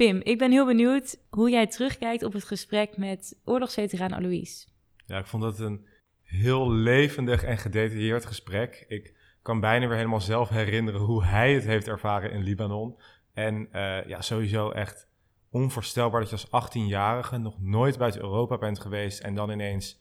Pim, ik ben heel benieuwd hoe jij terugkijkt op het gesprek met oorlogsveteraan Alois. Ja, ik vond het een heel levendig en gedetailleerd gesprek. Ik kan bijna weer helemaal zelf herinneren hoe hij het heeft ervaren in Libanon. En uh, ja, sowieso echt onvoorstelbaar dat je als 18-jarige nog nooit buiten Europa bent geweest en dan ineens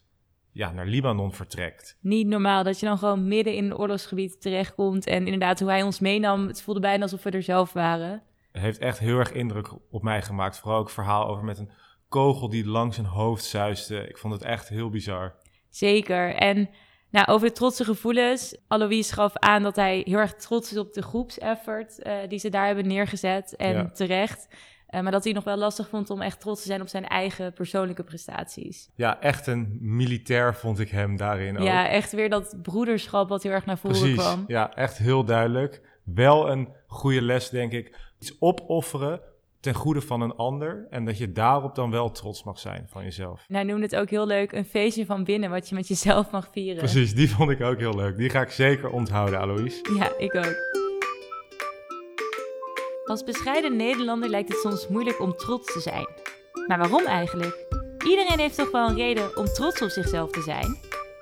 ja, naar Libanon vertrekt. Niet normaal dat je dan gewoon midden in een oorlogsgebied terechtkomt. En inderdaad, hoe hij ons meenam, het voelde bijna alsof we er zelf waren. Heeft echt heel erg indruk op mij gemaakt. Vooral ook het verhaal over met een kogel die langs zijn hoofd zuiste. Ik vond het echt heel bizar. Zeker. En nou, over de trotse gevoelens. Alois gaf aan dat hij heel erg trots is op de groepseffort uh, die ze daar hebben neergezet. En terecht. Uh, maar dat hij nog wel lastig vond om echt trots te zijn op zijn eigen persoonlijke prestaties. Ja, echt een militair vond ik hem daarin ook. Ja, echt weer dat broederschap wat heel erg naar voren Precies. kwam. Ja, echt heel duidelijk. Wel een goede les, denk ik. Iets opofferen ten goede van een ander. En dat je daarop dan wel trots mag zijn van jezelf. Hij noemde het ook heel leuk een feestje van binnen, wat je met jezelf mag vieren. Precies, die vond ik ook heel leuk. Die ga ik zeker onthouden, Alois. Ja, ik ook. Als bescheiden Nederlander lijkt het soms moeilijk om trots te zijn. Maar waarom eigenlijk? Iedereen heeft toch wel een reden om trots op zichzelf te zijn?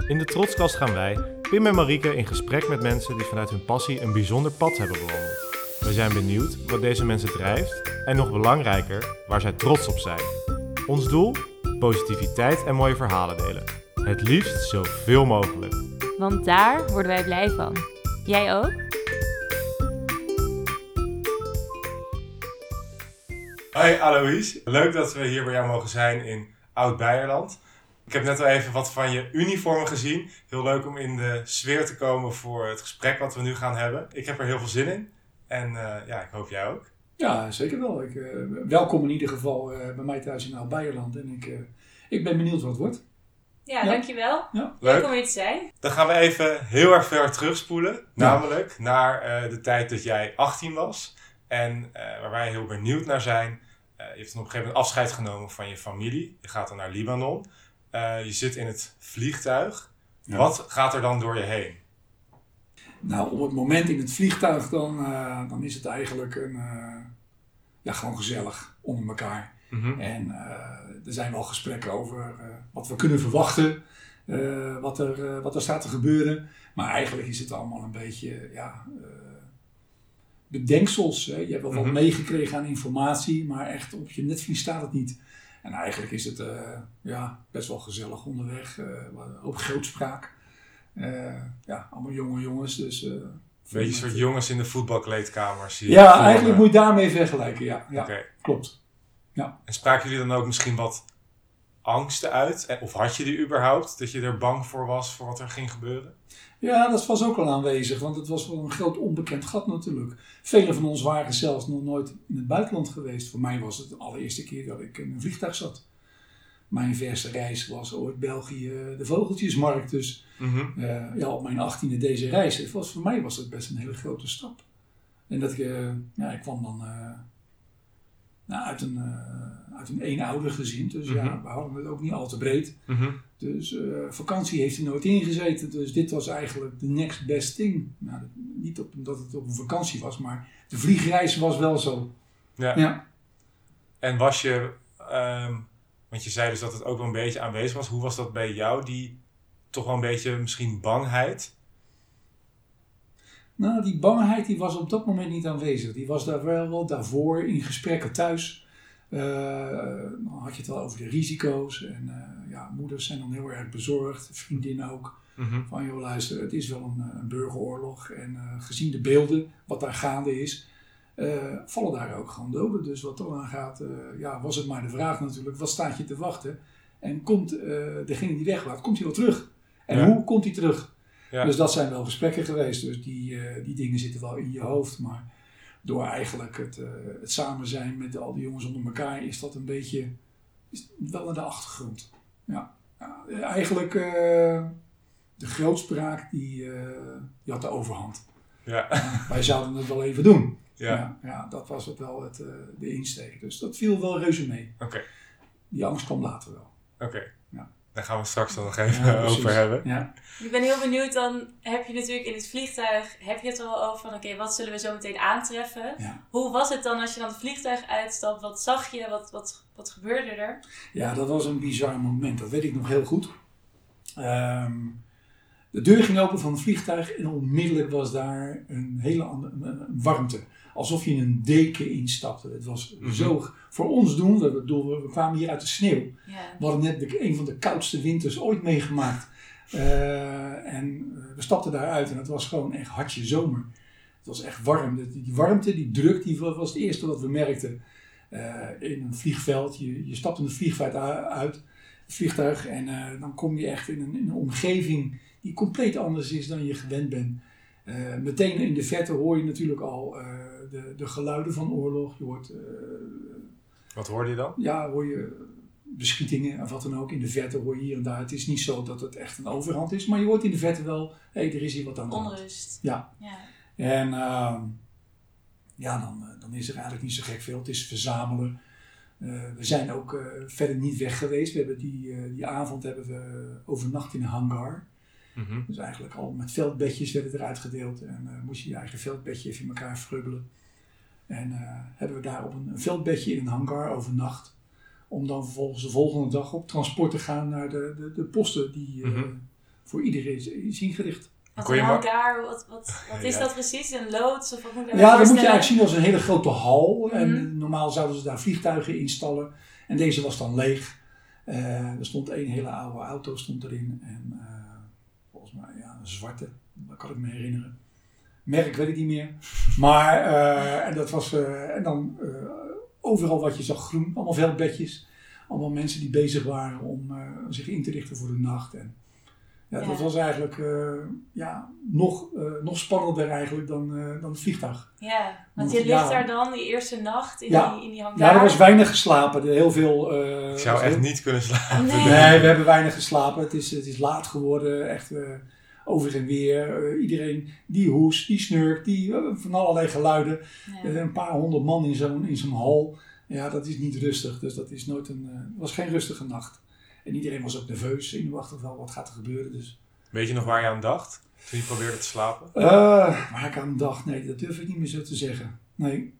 In de Trotskast gaan wij, Pim en Marieke, in gesprek met mensen die vanuit hun passie een bijzonder pad hebben bewandeld. We zijn benieuwd wat deze mensen drijft en nog belangrijker, waar zij trots op zijn. Ons doel? Positiviteit en mooie verhalen delen. Het liefst zoveel mogelijk. Want daar worden wij blij van. Jij ook? Hoi Alois, leuk dat we hier bij jou mogen zijn in Oud-Beierland. Ik heb net al even wat van je uniformen gezien. Heel leuk om in de sfeer te komen voor het gesprek wat we nu gaan hebben. Ik heb er heel veel zin in. En uh, ja, ik hoop jij ook. Ja, zeker wel. Ik, uh, welkom in ieder geval uh, bij mij thuis in Oud-Beierland. En ik, ik ben benieuwd wat het wordt. Ja, ja. dankjewel. Ja. Leuk om hier te zijn. Dan gaan we even heel erg ver terugspoelen. Ja. Namelijk naar de tijd dat jij 18 was. En waar wij heel benieuwd naar zijn. je hebt dan op een gegeven moment afscheid genomen van je familie. Je gaat dan naar Libanon. je zit in het vliegtuig. Wat gaat er dan door je heen? Nou, op het moment in het vliegtuig, dan, uh, dan is het eigenlijk een, uh, ja, gewoon gezellig onder elkaar. Mm -hmm. En uh, er zijn wel gesprekken over wat we kunnen verwachten, wat, er, wat er staat te gebeuren. Maar eigenlijk is het allemaal een beetje ja, bedenksels. Hè? Je hebt wel mm -hmm. wat meegekregen aan informatie, maar echt op je netvlies staat het niet. En eigenlijk is het ja, best wel gezellig onderweg, ook grootspraak. Uh, ja, allemaal jonge jongens. Dus, Beetje een soort jongens in de voetbalkleedkamer. Zie ja, eigenlijk moet je daarmee vergelijken. Ja, ja okay. klopt. Ja. En spraken jullie dan ook misschien wat angsten uit? Of had je die überhaupt? Dat je er bang voor was voor wat er ging gebeuren? Ja, dat was ook wel aanwezig. Want het was wel een groot onbekend gat natuurlijk. Velen van ons waren zelfs nog nooit in het buitenland geweest. Voor mij was het de allereerste keer dat ik in een vliegtuig zat. Mijn verste reis was ooit België, de Vogeltjesmarkt. Dus mm -hmm. uh, ja, op mijn achttiende deze reis. Het was, voor mij was het best een hele grote stap. En dat ik, uh, ja, ik kwam dan uh, nou, uit een, uit een eenouder gezin. Dus mm -hmm. ja, we hadden het ook niet al te breed. Mm -hmm. Dus vakantie heeft er nooit ingezeten. Dus dit was eigenlijk de next best thing. Nou, niet op, dat het op een vakantie was, maar de vliegreis was wel zo. Ja. ja. En was je... Um want je zei dus dat het ook wel een beetje aanwezig was. Hoe was dat bij jou, die toch wel een beetje misschien bangheid? Nou, die bangheid die was op dat moment niet aanwezig. Die was daar wel, wel daarvoor in gesprekken thuis. Uh, dan had je het wel over de risico's. En uh, ja, moeders zijn dan heel erg bezorgd, vriendinnen ook. Mm-hmm. Van joh, luister, het is wel een, een burgeroorlog. En uh, gezien de beelden, wat daar gaande is, uh, vallen daar ook gewoon doden. Dus wat dan aan gaat, uh, ja, was het maar de vraag natuurlijk, wat staat je te wachten? En komt uh, degene die weglaat, komt hij wel terug? En ja. hoe komt hij terug? Ja. Dus dat zijn wel gesprekken geweest. Dus die, die dingen zitten wel in je hoofd. Maar door eigenlijk het, het samen zijn met al die jongens onder elkaar, is dat een beetje is wel naar de achtergrond. Ja, ja eigenlijk de grootspraak, die, die had de overhand. Ja. wij zouden het wel even doen. Ja. ja. Ja, dat was het wel het, uh, de insteek. Dus dat viel wel reuze mee. Oké. Okay. Die angst kwam later wel. Oké. Okay. Ja. Daar gaan we straks nog even over hebben. Ja. Ik ben heel benieuwd, dan heb je natuurlijk in het vliegtuig, heb je het er al over van oké, wat zullen we zo meteen aantreffen? Ja. Hoe was het dan als je dan het vliegtuig uitstapt? Wat zag je? Wat, wat, wat gebeurde er? ja, dat was een bizar moment. Dat weet ik nog heel goed. Ehm, de deur ging open van het vliegtuig en onmiddellijk was daar een hele andere een warmte. Alsof je in een deken instapte. Het was Mhm. zo, voor ons doen, we, we, we kwamen hier uit de sneeuw. Ja. We hadden net de, een van de koudste winters ooit meegemaakt. Eh, en eh, we stapten daaruit en het was gewoon echt hartje zomer. Het was echt warm. Die, die warmte, die druk, die wa- was het eerste wat we merkten eh, in een vliegveld. Je, je stapt in een vliegveld uit, het vliegtuig, en eh, dan kom je echt in een, in een omgeving die compleet anders is dan je gewend bent. Eh, meteen in de verte hoor je natuurlijk al eh, de, de geluiden van oorlog. Je hoort eh, Wat hoorde je dan? ja, hoor je beschietingen of wat dan ook. In de verte hoor je hier en daar. Het is niet zo dat het echt een overhand is, maar je hoort in de verte wel, hé, er is hier wat aan de hand. Onrust. Ja. ja. En ehm, ja, dan, eh, dan is er eigenlijk niet zo gek veel. Het is verzamelen. Eh, we zijn ook eh, verder niet weg geweest. We hebben die, eh, die avond hebben we overnacht in een hangar. Mhm. Dus eigenlijk al met veldbedjes werden eruit gedeeld. En eh, moest je je eigen veldbedje even in elkaar frubbelen. En eh, hebben we daar op een, een veldbedje in een hangar overnacht. Om dan vervolgens de volgende dag op transport te gaan naar de, de, de posten die eh, Mhm. voor iedereen is, is ingericht. Wat een hangar, wat, wat, wat is Ja. dat precies? Een loods? Of wat moet ik Ja, dat moet je eigenlijk zien als een hele grote hal. En Mhm. normaal zouden ze daar vliegtuigen installen. En deze was dan leeg. Eh, er stond één hele oude auto stond erin. En eh, volgens mij ja, een zwarte, dat kan ik me herinneren. Merk weet ik niet meer. Maar eh, en dat was, eh, en dan eh, overal wat je zag groen, allemaal veldbedjes. Allemaal mensen die bezig waren om zich in te richten voor de nacht. En, ja, dat Ja. was eigenlijk eh, ja, nog, eh, nog spannender eigenlijk dan, eh, dan het vliegtuig. Ja, want je ligt ja. daar dan die eerste nacht in, Ja. die, in die hangar. Ja, er was weinig geslapen. Er Heel veel. eh, Ik zou echt heel- niet kunnen slapen. Nee. Nee, we hebben weinig geslapen. Het is, het is laat geworden. Echt eh, over en weer. Eh, iedereen die hoest, die snurkt, die, van allerlei geluiden. Ja. Een paar honderd man in zo'n, in zo'n hal. Ja, dat is niet rustig. Dus dat is nooit een. was geen rustige nacht. En iedereen was ook nerveus, zenuwachtig wel. Wat gaat er gebeuren? Dus. Weet je nog waar je aan dacht? Toen je probeerde te slapen? Eh, waar ik aan dacht, nee, dat durf ik niet meer zo te zeggen. Nee.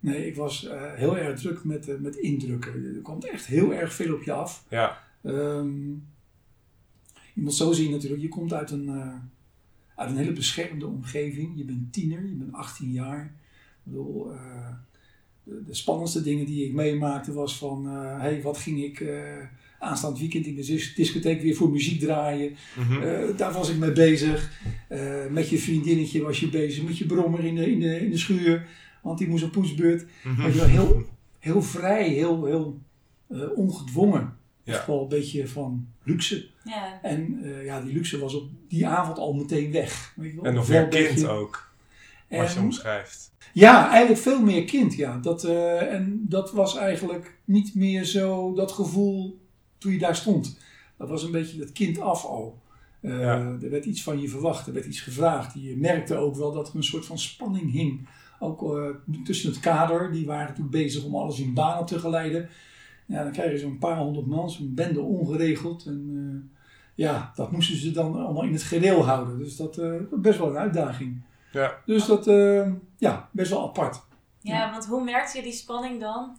Nee, ik was eh, heel erg druk met, eh, met indrukken. Er komt echt heel erg veel op je af. Ja. Ehm, je moet zo zien natuurlijk, je komt uit een, uit een hele beschermde omgeving. Je bent tiener, je bent 18 jaar. Ik bedoel, de, de spannendste dingen die ik meemaakte was van, hé, hey, wat ging ik aanstaand weekend in de dis- discotheek weer voor muziek draaien? Mhm. Eh, daar was ik mee bezig. Eh, met je vriendinnetje was je bezig, met je brommer in de, in de, in de schuur. Want die moest op poetsbeurt. Mhm. Weet je wel, heel, heel vrij, heel, heel eh, ongedwongen. Ja. Echt wel een beetje van luxe. Ja. En eh, ja, die luxe was op die avond al meteen weg. Weet je wel? En nog meer beetje- kind ook, als je omschrijft. ja, eigenlijk veel meer kind, ja. Dat, eh, en dat was eigenlijk niet meer zo dat gevoel toen je daar stond. Dat was een beetje dat kind af al. Eh, Ja. Er werd iets van je verwacht, er werd iets gevraagd. Je merkte ook wel dat er een soort van spanning hing. Ook eh, tussen het kader, die waren toen bezig om alles in banen te geleiden. Ja, dan krijg je zo'n paar honderd man, zo'n bende ongeregeld. En eh, ja, dat moesten ze dan allemaal in het gereel houden. Dus dat eh, best wel een uitdaging. Ja. Dus dat, eh, ja, best wel apart. ja, want hoe merkte je die spanning dan?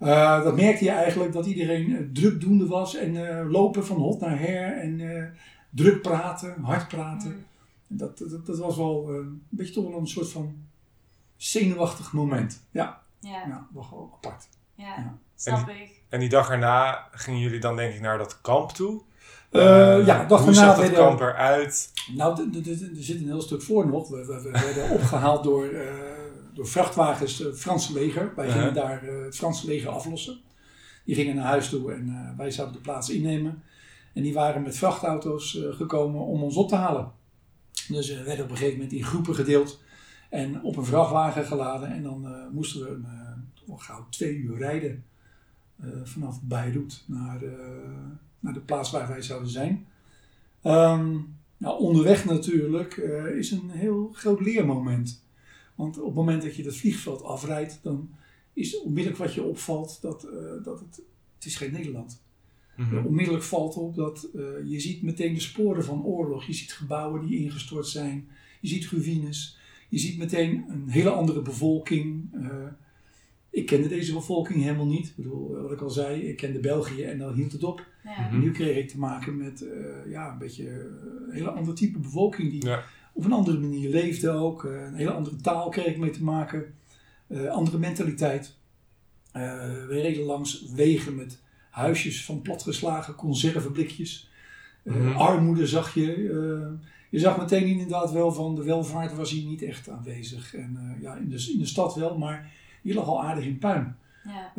Uh, dat merkte je eigenlijk dat iedereen uh, drukdoende was en uh, lopen van hot naar her en uh, druk praten, hard praten. Mm. Dat, dat, dat, was wel een beetje toch wel een soort van zenuwachtig moment. Ja, Ja, ja wel gewoon apart. ja, Ja. snap En ik. En die dag erna gingen jullie dan denk ik naar dat kamp toe? Uh, ja, dag Hoe zag dat kamp eruit? Nou, er zit een heel stuk voor nog. We, we, we werden opgehaald door, uh, door vrachtwagens, het Franse leger. Wij gingen Uh-huh. daar uh, het Franse leger aflossen. Die gingen naar huis toe en uh, wij zouden de plaats innemen. En die waren met vrachtauto's gekomen om ons op te halen. Dus we werden op een gegeven moment in groepen gedeeld en op een vrachtwagen geladen. En dan moesten we uh, gauw twee uur rijden vanaf Beirut naar, naar de plaats waar wij zouden zijn. Um, nou, onderweg natuurlijk uh, is een heel groot leermoment. Want op het moment dat je dat vliegveld afrijdt, dan is onmiddellijk wat je opvalt dat, uh, dat het, het is geen Nederland Mhm. onmiddellijk valt op dat je ziet meteen de sporen van oorlog. Je ziet gebouwen die ingestort zijn. Je ziet ruïnes. Je ziet meteen een hele andere bevolking. ik kende deze bevolking helemaal niet. Ik bedoel, wat ik al zei, ik kende België en dan hield het op. Ja. En nu kreeg ik te maken met ja, een beetje een hele andere type bevolking die ja. Op een andere manier leefde ook. een hele andere taal kreeg ik mee te maken. andere mentaliteit. we reden langs wegen met huisjes van platgeslagen conserveblikjes. Uh, Armoede zag je. Je zag meteen inderdaad wel van de welvaart was hier niet echt aanwezig. En uh, ja, in de, in de stad wel, maar hier lag al aardig in puin. Ja.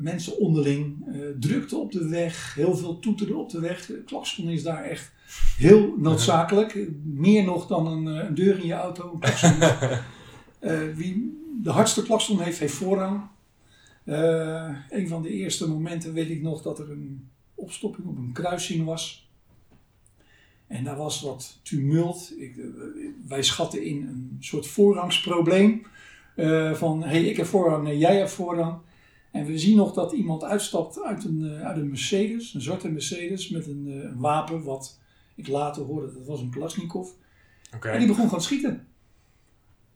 mensen onderling, drukte op de weg, heel veel toeteren op de weg. Klakson is daar echt heel noodzakelijk. Meer nog dan een, een deur in je auto. Een wie de hardste klakson heeft, heeft voorrang. Uh, een van de eerste momenten weet ik nog dat er een opstopping op een kruising was. En daar was wat tumult. Ik, eh, wij schatten in een soort voorrangsprobleem. Uh, van hey, ik heb voorrang, nee, jij hebt voorrang. En we zien nog dat iemand uitstapt uit een, uit een Mercedes, een zwarte Mercedes, met een, een wapen wat ik later hoorde, dat was een Klasnikov. Okay. En die begon gewoon schieten.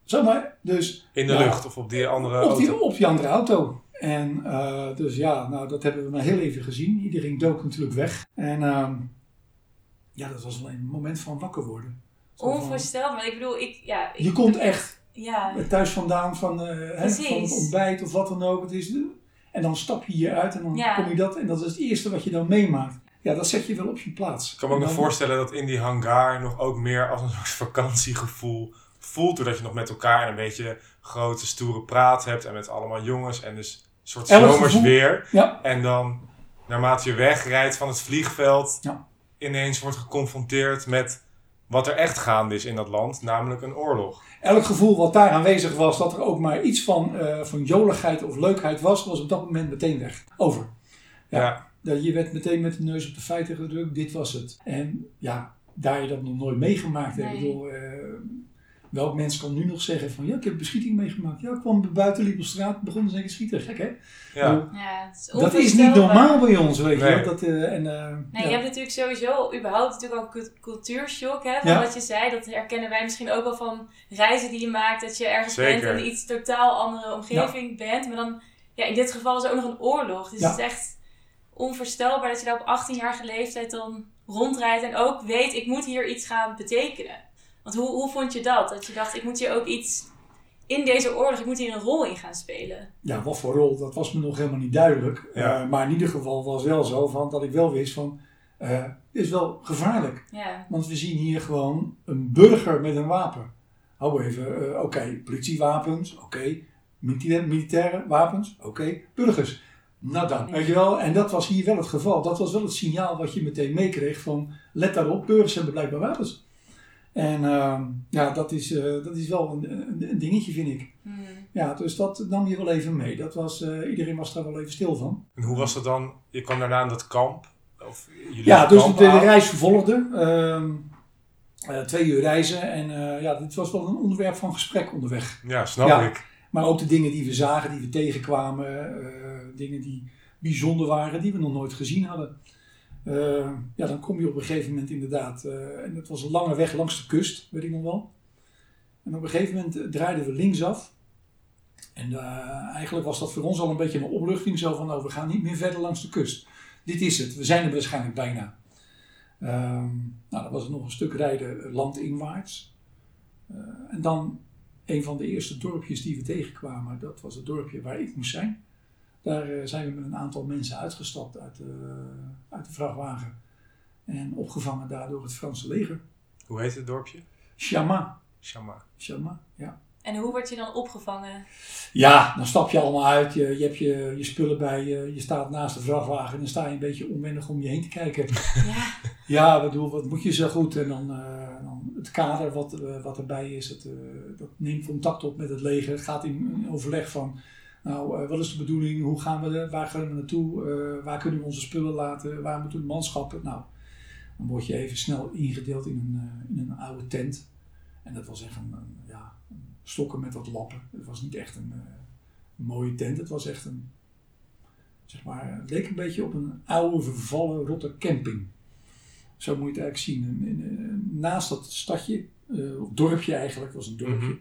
Zomaar. Dus, in de lucht of op die andere op auto? Die, op die andere auto. En uh, dus ja, nou, dat hebben we maar heel even gezien. Iedereen dook natuurlijk weg. En uh, ja, dat was alleen een moment van wakker worden. Onvoorstelbaar. Ik bedoel, ik, ja, ik, je komt echt ja. thuis vandaan van, uh, hè, van het ontbijt of wat dan ook. Het is, en dan stap je hier uit en dan ja. kom je dat. En dat is het eerste wat je dan meemaakt. Ja, dat zet je wel op je plaats. Ik kan me ook nog voorstellen dat in die hangar nog ook meer als een soort vakantiegevoel voelt. Doordat je nog met elkaar een beetje grote, stoere praat hebt. En met allemaal jongens. En dus een soort zomers weer. Ja. En dan, naarmate je wegrijdt van het vliegveld, ja. ineens wordt geconfronteerd met wat er echt gaande is in dat land, namelijk een oorlog. Elk gevoel wat daar aanwezig was, dat er ook maar iets van, uh, van joligheid of leukheid was, was op dat moment meteen weg. Over. Ja. ja. Je werd meteen met de neus op de feiten gedrukt, dit was het. En ja, daar je dat nog nooit meegemaakt hebt. Nee. uh, Welk mens kan nu nog zeggen van ja, ik heb beschieting meegemaakt. Ja, ik kwam buiten, liep op straat, begon ze schieten. Gek hè? Ja. ja is dat is niet normaal bij ons, weet je. Dat, uh, en, uh, nee, Je hebt natuurlijk sowieso überhaupt natuurlijk ook een cultuurshock. Hè, van wat je zei, dat herkennen wij misschien ook wel van reizen die je maakt. Dat je ergens Zeker. bent in iets totaal andere omgeving bent. Maar dan, ja, in dit geval is er ook nog een oorlog. Dus het is echt onvoorstelbaar dat je daar op 18-jarige leeftijd dan rondrijdt. En ook weet, ik moet hier iets gaan betekenen. Want hoe, hoe vond je dat? Dat je dacht, ik moet hier ook iets in deze oorlog, ik moet hier een rol in gaan spelen. Ja, wat voor rol, dat was me nog helemaal niet duidelijk. Uh, maar in ieder geval was wel zo van, dat ik wel wist van, uh, het is wel gevaarlijk. Ja. Want we zien hier gewoon een burger met een wapen. Hou even, uh, oké, politiewapens, oké, militaire wapens, oké, burgers. Nou dan, weet je wel. En dat was hier wel het geval. Dat was wel het signaal wat je meteen meekreeg van, let daarop, burgers hebben blijkbaar wapens. En uh, ja, dat is, uh, dat is wel een, een, dingetje, vind ik. Hmm. Ja, dus dat nam je wel even mee. Dat was, uh, iedereen was daar wel even stil van. En hoe was dat dan? Je kwam daarna in dat kamp? Of ja, dus de, de, reis vervolgde. Uh, twee uur reizen. En ja, dit was wel een onderwerp van gesprek onderweg. Ja, snap ja, ik. Maar ook de dingen die we zagen, die we tegenkwamen. dingen die bijzonder waren, die we nog nooit gezien hadden. Uh, ja, dan kom je op een gegeven moment inderdaad, uh, en het was een lange weg langs de kust, weet ik nog wel. En op een gegeven moment draaiden we linksaf. En uh, eigenlijk was dat voor ons al een beetje een opluchting, zo van, nou, we gaan niet meer verder langs de kust. Dit is het, we zijn er waarschijnlijk bijna. Ehm, nou, dan was het nog een stuk rijden landinwaarts. en dan een van de eerste dorpjes die we tegenkwamen, dat was het dorpje waar ik moest zijn. Daar eh, zijn we met een aantal mensen uitgestapt uit de, uit de vrachtwagen. En opgevangen daardoor het Franse leger. Hoe heet het dorpje? Chama. Chama. Chama, ja. En hoe word je dan opgevangen? Ja, dan stap je allemaal uit. Je, je hebt je, je spullen bij je. Je staat naast de vrachtwagen. En dan sta je een beetje onwennig om je heen te kijken. Ja. ja, bedoel, wat moet je zo goed? En dan, uh, dan het kader wat, uh, wat erbij is. Het, uh, dat neemt contact op met het leger. Het gaat in, in overleg van nou, uh, wat is de bedoeling? Hoe gaan we er? Waar gaan we naartoe? Uh, waar kunnen we onze spullen laten? Waar moeten we manschappen? Nou, dan word je even snel ingedeeld in een, uh, in een oude tent. En dat was echt een, ja, stokken met wat lappen. Het was niet echt een, mooie tent. Het was echt een, zeg maar, leek een beetje op een oude vervallen rotte camping. Zo moet je het eigenlijk zien. naast dat stadje, of dorpje eigenlijk, was een dorpje, mm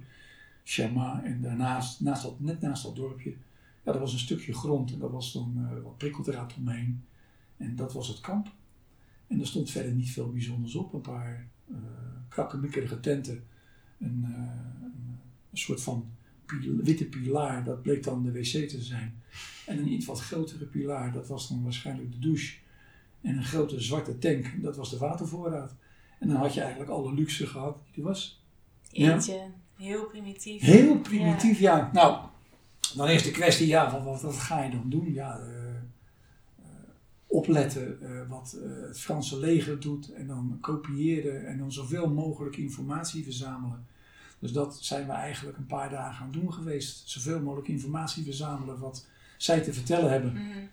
Shema, en daarnaast, naast net naast dat dorpje, ja, dat was een stukje grond en dat was dan uh, wat prikkeldraad omheen. En dat was het kamp. En er stond verder niet veel bijzonders op. Een paar uh, krakkemikkerige tenten. Een, uh, een, soort van witte pilaar, dat bleek dan de wc te zijn. En een iets wat grotere pilaar, dat was dan waarschijnlijk de douche. En een grote zwarte tank, dat was de watervoorraad. En dan had je eigenlijk alle luxe gehad die er was. Eentje, heel primitief. Heel primitief, ja. Nou, dan is de kwestie, ja, wat, wat, wat ga je dan doen? Ja, uh, opletten uh, wat het Franse leger doet en dan kopiëren en dan zoveel mogelijk informatie verzamelen. Dus dat zijn we eigenlijk een paar dagen aan het doen geweest. Zoveel mogelijk informatie verzamelen wat zij te vertellen hebben. Mm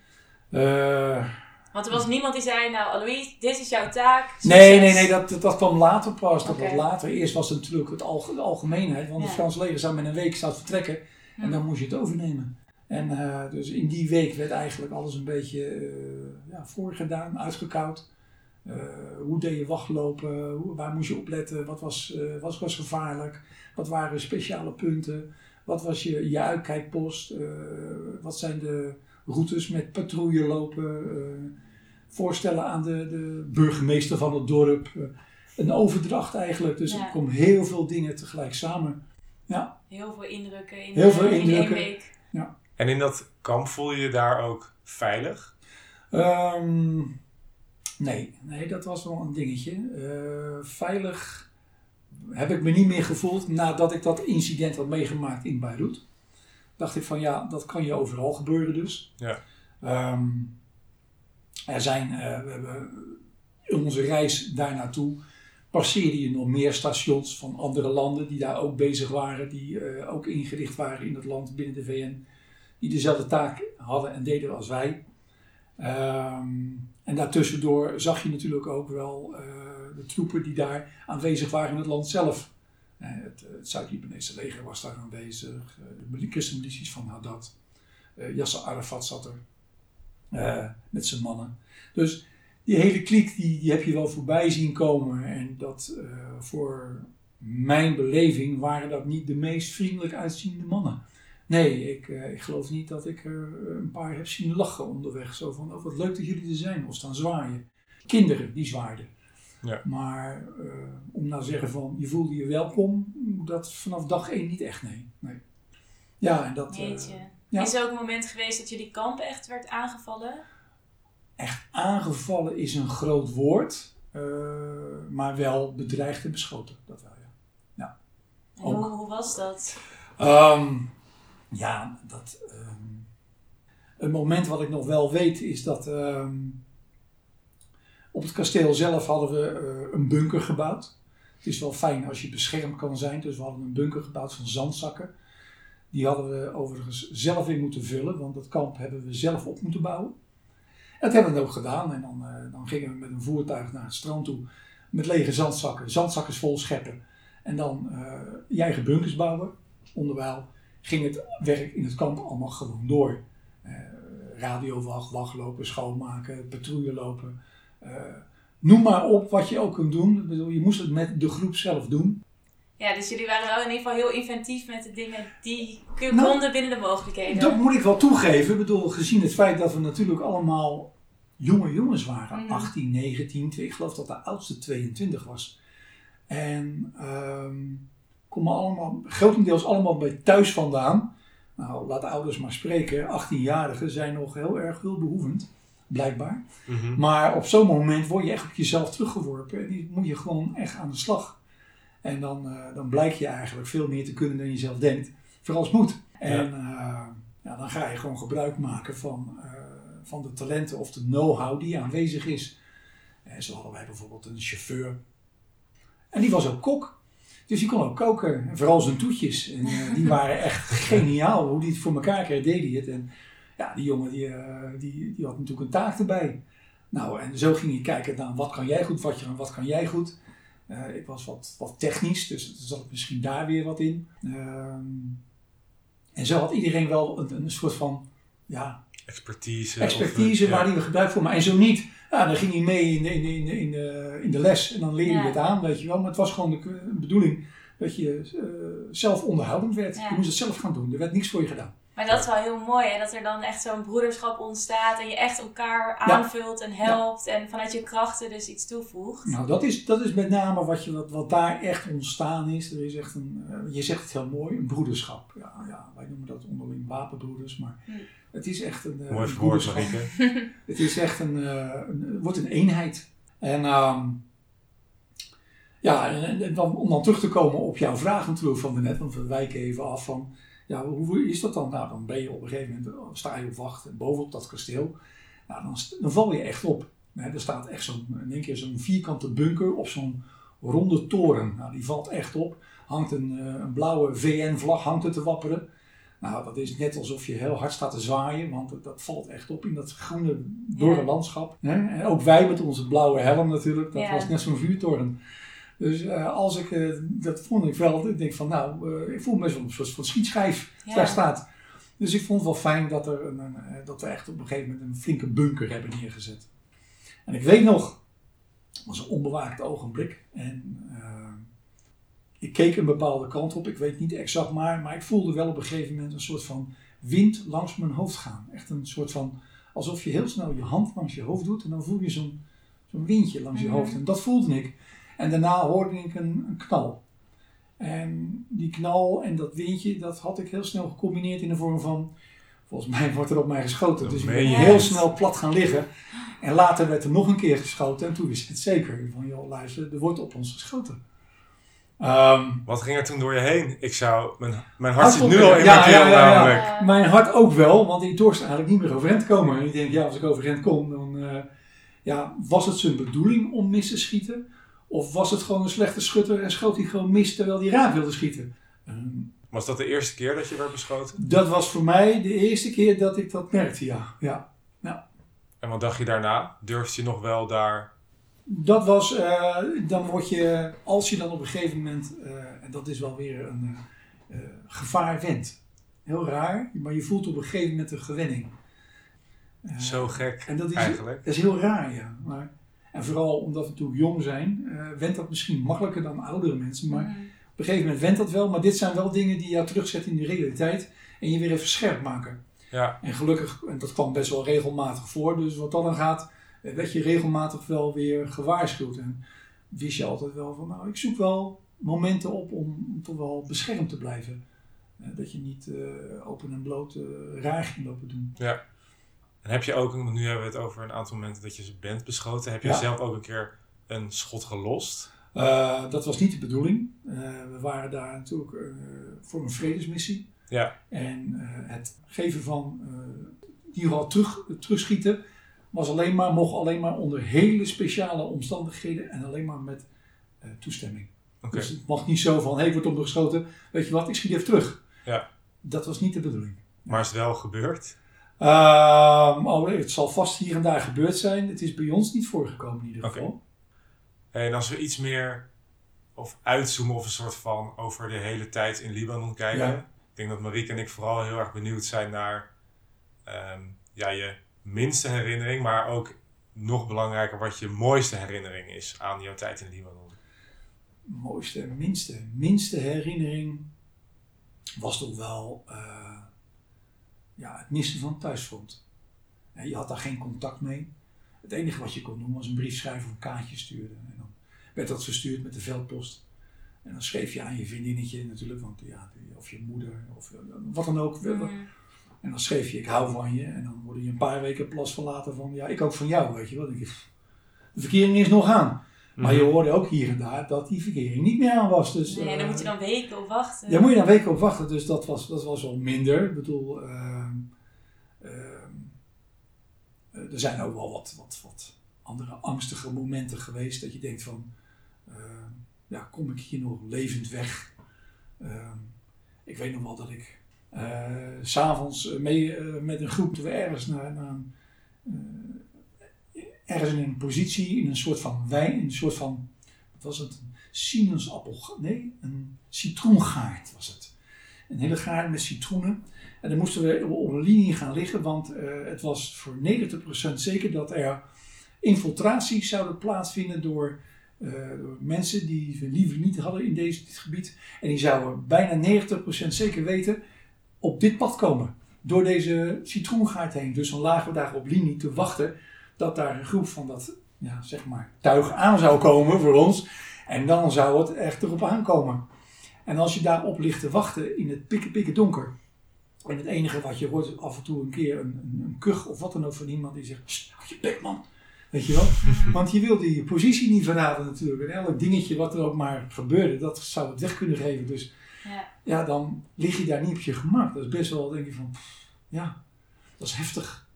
want er was niemand die zei, nou Alois, dit is jouw taak. Nee, nee, nee, dat, dat, kwam later pas. Dat okay. later. Eerst was het natuurlijk het alge de algemeenheid. Want ja. het Frans leger zou met een week zou vertrekken. En hm. dan moest je het overnemen. En uh, dus in die week werd eigenlijk alles een beetje uh, ja, voorgedaan, uitgekoud. Uh, hoe deed je wachtlopen? Hoe, waar moest je opletten? Wat was, wat was gevaarlijk? Wat waren speciale punten? Wat was je, je uitkijkpost? wat zijn de routes met patrouille lopen, uh, voorstellen aan de, de, burgemeester van het dorp. Uh, een overdracht eigenlijk. Dus er komen heel veel dingen tegelijk samen. Ja. Heel veel indrukken in, heel veel indrukken. één week. Ja. En in dat kamp voel je je daar ook veilig? Um, nee, nee, dat was wel een dingetje. Uh, veilig heb ik me niet meer gevoeld nadat ik dat incident had meegemaakt in Beirut dacht ik van ja, dat kan je overal gebeuren dus. Ja. Um, er zijn, uh, we hebben in onze reis daar naartoe passeerde je nog meer stations van andere landen die daar ook bezig waren, die uh, ook ingericht waren in het land binnen de VN, die dezelfde taak hadden en deden als wij. Um, en daartussendoor zag je natuurlijk ook wel uh, de troepen die daar aanwezig waren in het land zelf. Eh, het, het Zuid-Libanese leger was daar aanwezig, eh, de christenmilities van Haddad. Eh, Yasser Arafat zat er met zijn mannen. Dus die hele kliek die, heb je wel voorbij zien komen. En dat voor mijn beleving waren dat niet de meest vriendelijk uitziende mannen. Nee, ik, ik geloof niet dat ik er een paar heb zien lachen onderweg. Zo van, oh, wat leuk dat jullie er zijn. Of staan zwaaien. Kinderen die zwaarden. Ja. Maar uh, om nou zeggen van je voelde je welkom, dat vanaf dag één niet echt, nee. nee. Ja, en dat. Uh, ja. Is er ook een moment geweest dat jullie kamp echt werd aangevallen? Echt aangevallen is een groot woord, uh, maar wel bedreigd en beschoten. Dat wel, ja. ja. Hoe, hoe, was dat? Um, ja, dat. Um, een moment wat ik nog wel weet is dat. Um, op het kasteel zelf hadden we uh, een bunker gebouwd. Het is wel fijn als je beschermd kan zijn, dus we hadden een bunker gebouwd van zandzakken. Die hadden we overigens zelf in moeten vullen, want dat kamp hebben we zelf op moeten bouwen. dat hebben we ook gedaan en dan, uh, dan gingen we met een voertuig naar het strand toe met lege zandzakken, zandzakken vol scheppen. En dan uh, je eigen bunkers bouwen. Onderwijl ging het werk in het kamp allemaal gewoon door. Uh, radiowacht, wachtlopen, schoonmaken, patrouille lopen, noem maar op wat je ook kunt doen. Ik bedoel, je moest het met de groep zelf doen. Ja, dus jullie waren wel in ieder geval heel inventief met de dingen die nou, konden binnen de mogelijkheden. Dat moet ik wel toegeven. Ik bedoel, gezien het feit dat we natuurlijk allemaal jonge jongens waren. 18, 19, ik geloof dat de oudste 22 was. En um, komen allemaal, grotendeels allemaal bij thuis vandaan. Nou, laat de ouders maar spreken. 18-jarigen zijn nog heel erg hulpbehoevend blijkbaar. Mhm. Maar op zo'n moment word je echt op jezelf teruggeworpen en die moet je gewoon echt aan de slag. En dan, uh, dan blijk je eigenlijk veel meer te kunnen dan je zelf denkt, vooral als moet. En ja. Uh, ja, dan ga je gewoon gebruik maken van, uh, van de talenten of de know-how die aanwezig is. En zo hadden wij bijvoorbeeld een chauffeur. En die was ook kok. Dus die kon ook koken. En vooral zijn toetjes. En die waren echt geniaal. Hoe die het voor elkaar kreeg, deed hij het. En ja, die jongen die, uh, die, die had natuurlijk een taak erbij. Nou, en zo ging je kijken naar wat kan jij goed, wat, je, wat kan jij goed. Uh, ik was wat, wat technisch, dus er zat misschien daar weer wat in. Uh, en zo had iedereen wel een, een soort van ja, expertise. Expertise waar hij we gebruik voor. Maar en zo niet, ja, dan ging hij mee in de, in, de, in, de, in, de, in de les en dan leer je het aan, weet je wel. Maar het was gewoon de bedoeling dat je eh, zelf onderhoudend werd. Ja. Je moest het zelf gaan doen. Er werd niks voor je gedaan. Maar dat is wel heel mooi, hè? dat er dan echt zo'n broederschap ontstaat en je echt elkaar aanvult en helpt en vanuit je krachten dus iets toevoegt. Nou, dat is, dat is met name wat, je, wat, wat daar echt ontstaan is. Er is echt een, eh, je zegt het heel mooi, een broederschap. Ja, ja, wij noemen dat onderling wapenbroeders, maar Hm. het is echt een, eh, Mooi een verwoord, broederschap. Marieke. Het is echt een, eh, een het wordt een eenheid. En ehm, ja, en, om dan terug te komen op jouw vraag natuurlijk van de net, want we wijken even af van, ja, hoe is dat dan? Nou, dan ben je op een gegeven moment, sta je op wacht en bovenop dat kasteel. Nou, dan, val je echt op. Hè, er staat echt zo'n, in één keer zo'n vierkante bunker op zo'n ronde toren. Nou, die valt echt op. Hangt een, eh, een blauwe VN-vlag hangt er te wapperen. Nou, dat is net alsof je heel hard staat te zwaaien, want dat, valt echt op in dat groene, dorre Ja. landschap. En ook wij met onze blauwe helm natuurlijk, dat Ja. was net zo'n vuurtoren. Dus eh, als ik, eh, dat vond ik wel, ik denk van nou, eh, ik voel me best wel een soort van schietschijf Ja. daar staat. Dus ik vond het wel fijn dat, er een, een, dat we echt op een gegeven moment een flinke bunker hebben neergezet. En ik weet nog, het was een onbewaakt ogenblik. En ik keek een bepaalde kant op, ik weet niet exact maar, maar ik voelde wel op een gegeven moment een soort van wind langs mijn hoofd gaan. Echt een soort van, alsof je heel snel je hand langs je hoofd doet en dan voel je zo'n zo'n windje langs je Mhm. hoofd. En dat voelde ik. En daarna hoorde ik een, een knal. En die knal en dat windje, dat had ik heel snel gecombineerd in de vorm van, volgens mij wordt er op mij geschoten. Dus ik ben heel snel plat gaan liggen. En later werd er nog een keer geschoten en toen wist ik het zeker. Van joh, luister, er wordt op ons geschoten. Ehm, Wat ging er toen door je heen? Ik zou... Mijn, mijn hart zit nu al in ja, mijn keel ja, ja. namelijk. Mijn hart ook wel, want ik dorst eigenlijk niet meer overeind komen. En ik denk, ja, als ik overeind kom, dan eh, ja, was het zijn bedoeling om mis te schieten? Of was het gewoon een slechte schutter en schoot hij gewoon mis terwijl hij raak wilde schieten? Ehm, Was dat de eerste keer dat je werd beschoten? dat was voor mij de eerste keer dat ik dat merkte, ja. ja. En wat dacht je daarna? Durfde je nog wel daar... Dat was, eh, dan word je, als je dan op een gegeven moment, eh, en dat is wel weer een eh, gevaar went. Heel raar, maar je voelt op een gegeven moment een gewenning. Zo gek, En dat is, eigenlijk. dat is heel raar, ja. Maar, en vooral omdat we natuurlijk jong zijn, eh went dat misschien makkelijker dan oudere mensen. Maar mhm. op een gegeven moment went dat wel. Maar dit zijn wel dingen die jou terugzetten in de realiteit. En je weer even scherp maken. Ja, En gelukkig, en dat kwam best wel regelmatig voor. Dus wat dat dan gaat, eh, werd je regelmatig wel weer gewaarschuwd. En wist je altijd wel van, nou, ik zoek wel momenten op om, om toch wel beschermd te blijven. Eh, dat je niet eh, open en bloot raar ging lopen doen. En heb je ook, want nu hebben we het over een aantal momenten dat je ze bent beschoten. Heb je Ja. zelf ook een keer een schot gelost? Eh, dat was niet de bedoeling. Eh, we waren daar natuurlijk eh, voor een vredesmissie. Ja. En het geven van die geval terug, terugschieten was alleen maar, mocht alleen maar onder hele speciale omstandigheden en alleen maar met toestemming. Oké. Dus het mag niet zo van, hé, hey, wordt opgeschoten, weet je wat, ik schiet even terug. Ja. Dat was niet de bedoeling. Maar is het wel gebeurd? Ehm, oh, het zal vast hier en daar gebeurd zijn. Het is bij ons niet voorgekomen in ieder geval. En als we iets meer of uitzoomen of een soort van over de hele tijd in Libanon kijken. Ja. Ik denk dat Marieke en ik vooral heel erg benieuwd zijn naar ehm, ja, je minste herinnering, maar ook nog belangrijker wat je mooiste herinnering is aan jouw tijd in Libanon. mooiste, minste, minste herinnering was toch wel eh, ja, het missen van het thuisfront. En je had daar geen contact mee. Het enige wat je kon doen was een brief schrijven of een kaartje sturen. En dan werd dat verstuurd met de veldpost. En dan schreef je aan je vriendinnetje natuurlijk, want ja, of je moeder of eh, wat dan ook. Mhm. En dan schreef je, ik hou van je. En dan word je een paar weken plas verlaten van, ja, ik ook van jou, weet je wel. De verkering is nog aan. Maar je hoorde ook hier en daar dat die verkering niet meer aan was. Dus, Nee, daar eh, moet je dan weken op wachten. Daar moet je dan weken op wachten. Dus dat was, dat was wel minder. Ik bedoel, ehm, ehm, eh, er zijn ook wel wat, wat, wat andere angstige momenten geweest. Dat je denkt van, ehm, ja, kom ik hier nog levend weg? Ehm, ik weet nog wel dat ik eh, s s'avonds mee eh, met een groep toen ergens naar, naar eh, ergens in een positie, in een soort van wijn, een soort van, wat was het, een sinaasappel, nee, een citroengaard was het. Een hele gaard met citroenen. En dan moesten we op een linie gaan liggen, want uh, het was voor 90% zeker dat er infiltraties zouden plaatsvinden door, uh, door mensen die we liever niet hadden in deze, dit gebied. En die zouden bijna 90% zeker weten op dit pad komen. Door deze citroengaard heen. Dus dan lagen we daar op linie te wachten dat daar een groep van dat ja, zeg maar, tuig aan zou komen voor ons. En dan zou het echt erop aankomen. En als je daarop ligt te wachten in het pikken pikken donker. En het enige wat je hoort is af en toe een keer een, een, een kuch of wat dan ook van iemand die zegt: houd je bek man. Weet je wel? Mhm. Want je wilde je positie niet verraden natuurlijk. En elk dingetje wat er ook maar gebeurde, dat zou het weg kunnen geven. Dus ja, ja dan lig je daar niet op je gemak. Dat is best wel, denk je van, ja, dat is heftig.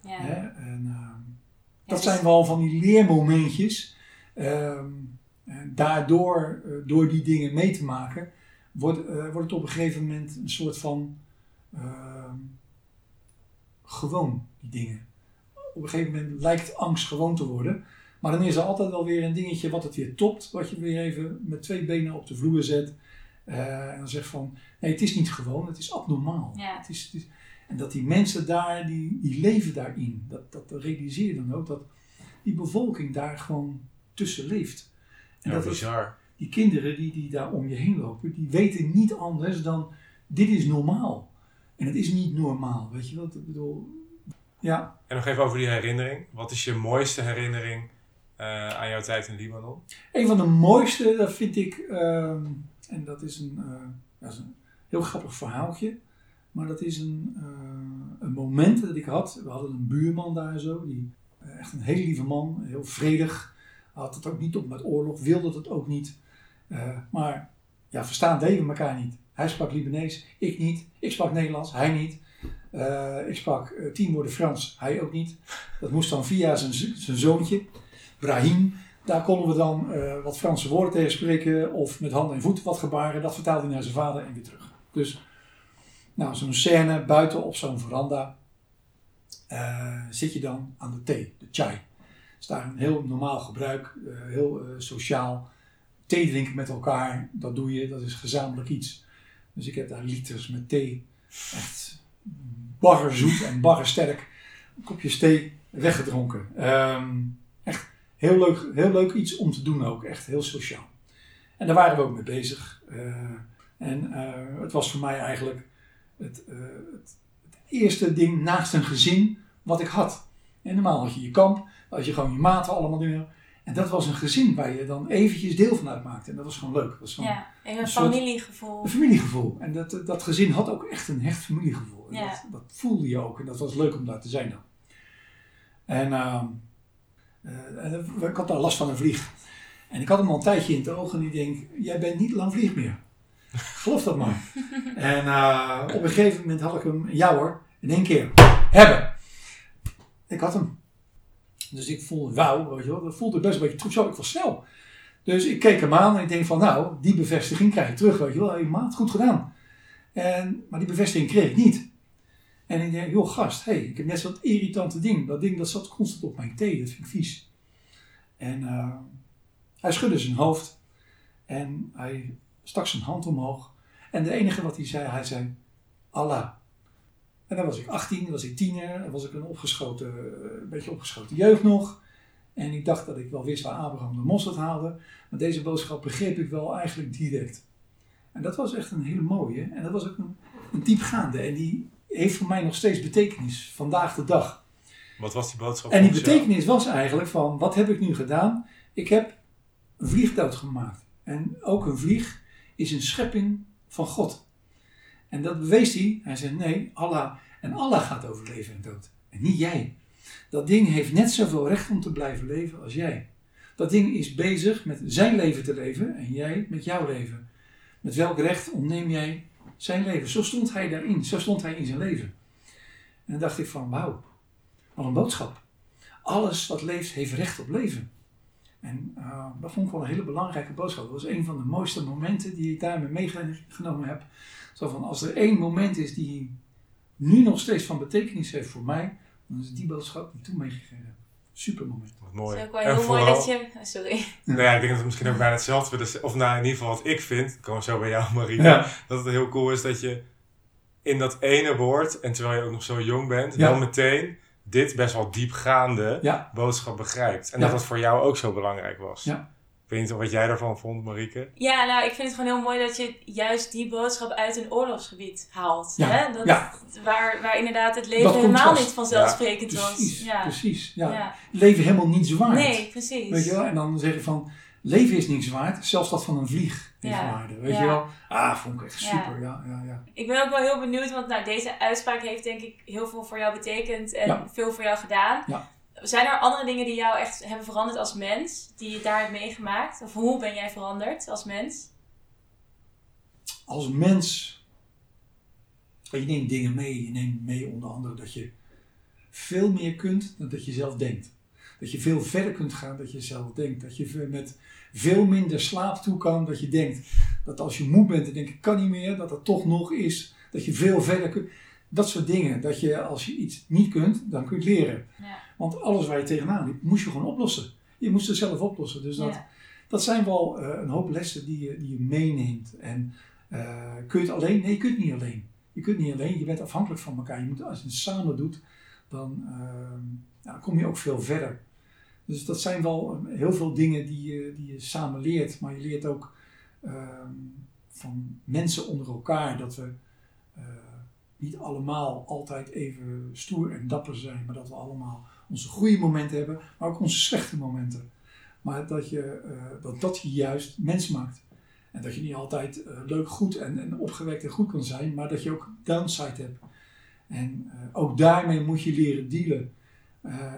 Ja. Hè? En, uh, dat dus zijn wel van die leermomentjes. Uh, daardoor, uh, door die dingen mee te maken, wordt, uh, wordt het op een gegeven moment een soort van ehm, gewoon, die dingen. Op een gegeven moment lijkt angst gewoon te worden. Maar dan is er altijd wel weer een dingetje wat het weer topt, wat je weer even met twee benen op de vloer zet. Uh, en dan zegt van, nee, het is niet gewoon, het is abnormaal. Ja. Het is, het is, en dat die mensen daar, die, die leven daarin. Dat, dat realiseer je dan ook, dat die bevolking daar gewoon tussen leeft. En ja, dat bizar. die kinderen die, die daar om je heen lopen, die weten niet anders dan, dit is normaal. En het is niet normaal, weet je wat? Ik bedoel, ja. En nog even over die herinnering. Wat is je mooiste herinnering uh, aan jouw tijd in Libanon? Een van de mooiste, dat vind ik, uh, en dat is een, uh, dat is een heel grappig verhaaltje. Maar dat is een, uh, een moment dat ik had. We hadden een buurman daar zo, die, echt een hele lieve man, heel vredig. Had het ook niet op met oorlog, wilde het ook niet. Maar ja, verstaan deden we elkaar niet. Hij sprak Libanees, ik niet. Ik sprak Nederlands, hij niet. ik sprak tien woorden Frans, hij ook niet. Dat moest dan via zijn, zijn zoontje, Brahim. Daar konden we dan wat Franse woorden tegen spreken of met handen en voeten wat gebaren. Dat vertaalde hij naar zijn vader en weer terug. Dus nou, zo'n scène buiten op zo'n veranda zit je dan aan de thee, de chai. Dat is daar een heel normaal gebruik, heel sociaal. Thee drinken met elkaar, dat doe je, dat is gezamenlijk iets. Dus ik heb daar liters met thee, echt baggerzoet en baggersterk, een kopje thee weggedronken. Um, echt heel leuk, heel leuk iets om te doen ook, echt heel sociaal. En daar waren we ook mee bezig. en het was voor mij eigenlijk het, uh, het, het, eerste ding naast een gezin wat ik had. En normaal had je je kamp, had je gewoon je maten allemaal doen. En dat was een gezin waar je dan eventjes deel van uitmaakte. En dat was gewoon leuk. Dat was ja, een, een familiegevoel. Een familiegevoel. En dat, dat gezin had ook echt een hecht familiegevoel. En ja. dat, dat, voelde je ook. En dat was leuk om daar te zijn dan. En, uh, uh, en ik had daar last van een vlieg. En ik had hem al een tijdje in het oog. En ik denk, jij bent niet lang vlieg meer. Geloof dat maar. en uh, op een gegeven moment had ik hem, ja hoor, in één keer. Hebben. Ik had hem. Dus ik voelde, wauw, weet je wel, best een beetje zo. Ik was snel. Dus ik keek hem aan en ik denk van, nou, die bevestiging krijg ik terug, weet je wel. Hey, maat, goed gedaan. En, maar die bevestiging kreeg ik niet. En ik denk, joh, gast, hey, ik heb net zo'n irritante ding. Dat ding dat zat constant op mijn thee, dat vind ik vies. En uh, hij schudde zijn hoofd. En hij stak zijn hand omhoog. En de enige wat hij zei, hij zei, Allah. En dan was ik 18, was ik tiener, was ik een opgeschoten, een beetje opgeschoten jeugd nog. En ik dacht dat ik wel wist waar Abraham de mosterd haalde. Maar deze boodschap begreep ik wel eigenlijk direct. En dat was echt een hele mooie. En dat was ook een, een diepgaande. En die heeft voor mij nog steeds betekenis, vandaag de dag. Wat was die boodschap? En die betekenis was eigenlijk van, wat heb ik nu gedaan? Ik heb een vliegtuig gemaakt. En ook een vlieg is een schepping van God. En dat bewees hij. Hij zei: Nee, Allah. En Allah gaat over leven en dood. En niet jij. Dat ding heeft net zoveel recht om te blijven leven als jij. Dat ding is bezig met zijn leven te leven en jij met jouw leven. Met welk recht ontneem jij zijn leven? Zo stond hij daarin. Zo stond hij in zijn leven. En dan dacht ik van wauw, wat een boodschap. Alles wat leeft heeft recht op leven. En uh, dat vond ik wel een hele belangrijke boodschap. Dat was een van de mooiste momenten die ik daarmee meegenomen heb. Zo van, als er één moment is die nu nog steeds van betekenis heeft voor mij, dan is die boodschap die toen meegegeven heb. Super moment. Wat mooi. Het is ook wel heel mooi dat je... Oh, sorry. Nou ja, ik denk dat het misschien ook bijna hetzelfde is. Of nou, in ieder geval wat ik vind, ik kom zo bij jou Marie, dat het heel cool is dat je in dat ene woord, en terwijl je ook nog zo jong bent, Ja. wel meteen dit best wel diepgaande Ja. boodschap begrijpt. En Ja. dat dat voor jou ook zo belangrijk was. Ja. Weet niet wat jij daarvan vond, Marieke. Ja, nou, ik vind het gewoon heel mooi dat je juist die boodschap uit een oorlogsgebied haalt. Ja, Hè? Dat, ja. Waar, waar inderdaad het leven Dat helemaal niet vanzelfsprekend was. Precies, Ja. precies. Ja. Ja. Leven helemaal niet zwaard. Nee, precies. Weet je wel? En dan zeg je van, leven is niks waard. Zelfs dat van een vlieg heeft Ja. waarde. Weet Ja. je wel? Ah, vond ik echt Ja. super. Ja, ja, ja. Ik ben ook wel heel benieuwd, want nou, deze uitspraak heeft denk ik heel veel voor jou betekend en Ja. veel voor jou gedaan. Ja. Zijn er andere dingen die jou echt hebben veranderd als mens, die je daar hebt meegemaakt? Of hoe ben jij veranderd als mens? Als mens, je neemt dingen mee. Je neemt mee onder andere dat je veel meer kunt dan dat je zelf denkt. Dat je veel verder kunt gaan dan je zelf denkt. Dat je met veel minder slaap toe kan dat je denkt. Dat als je moe bent en denkt ik kan niet meer, dat dat toch nog is. Dat je veel verder kunt. Dat soort dingen. Dat je als je iets niet kunt, dan kun je het leren. Ja. Want alles waar je tegenaan liep, moest je gewoon oplossen. Je moest het zelf oplossen. Dus dat, Ja. dat zijn wel eh, een hoop lessen die je, die je meeneemt. En eh, kun je het alleen? Nee, je kunt niet alleen. Je kunt niet alleen, je bent afhankelijk van elkaar. Je moet, als je het samen doet, dan ehm, ja, kom je ook veel verder. Dus dat zijn wel eh, heel veel dingen die je, die je samen leert. Maar je leert ook ehm, van mensen onder elkaar dat we eh, niet allemaal altijd even stoer en dapper zijn. Maar dat we allemaal onze goede momenten hebben, maar ook onze slechte momenten. Maar dat je, eh, dat, dat je juist mens maakt. En dat je niet altijd eh, leuk, goed en, en opgewekt en goed kan zijn, maar dat je ook downside hebt. En eh, ook daarmee moet je leren dealen.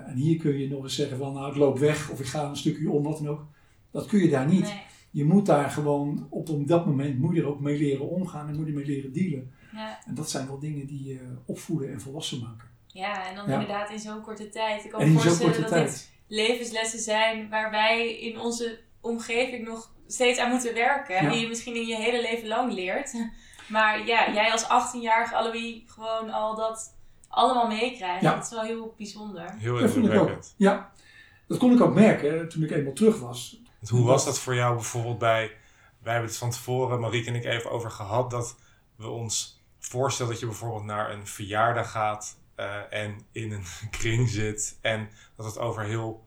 En hier kun je nog eens zeggen van nou ik loop weg of ik ga een stukje om, wat dan ook. Dat kun je daar niet. Nee. Je moet daar gewoon op, op dat moment moet je er ook mee leren omgaan en moet je mee leren dealen. Ja. En dat zijn wel dingen die je opvoeden en volwassen maken. Ja, en dan Ja. inderdaad in zo'n korte tijd. Ik kan me voorstellen dat tijd. dit levenslessen zijn waar wij in onze omgeving nog steeds aan moeten werken. Ja. Die je misschien in je hele leven lang leert. Maar ja, jij als 18-jarige Alois gewoon al dat allemaal meekrijgt. Ja. Dat is wel heel bijzonder. Heel indrukwekkend. Ja, dat kon ik ook merken toen ik eenmaal terug was. Want Hoe was dat voor jou bijvoorbeeld bij... Wij hebben het van tevoren, Marieke en ik, even over gehad... dat we ons voorstellen dat je bijvoorbeeld naar een verjaardag gaat... eh, en in een kring zit... en dat het over heel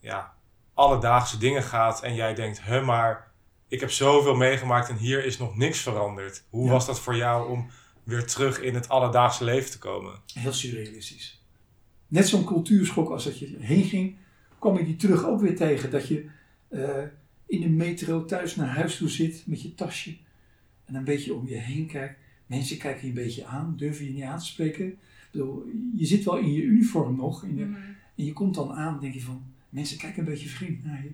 ja, alledaagse dingen gaat... en jij denkt, hè, maar ik heb zoveel meegemaakt... en hier is nog niks veranderd. Hoe Ja. was dat voor jou om weer terug in het alledaagse leven te komen? Heel surrealistisch. Net zo'n cultuurschok als dat je heen ging, kwam ik die terug ook weer tegen. Dat je eh, in de metro thuis naar huis toe zit met je tasje en een beetje om je heen kijkt. Mensen kijken je een beetje aan, durven je niet aan te spreken. Bedoel, je zit wel in je uniform nog in de, Mhm. en je komt dan aan en denk je van, mensen kijken een beetje vreemd naar je.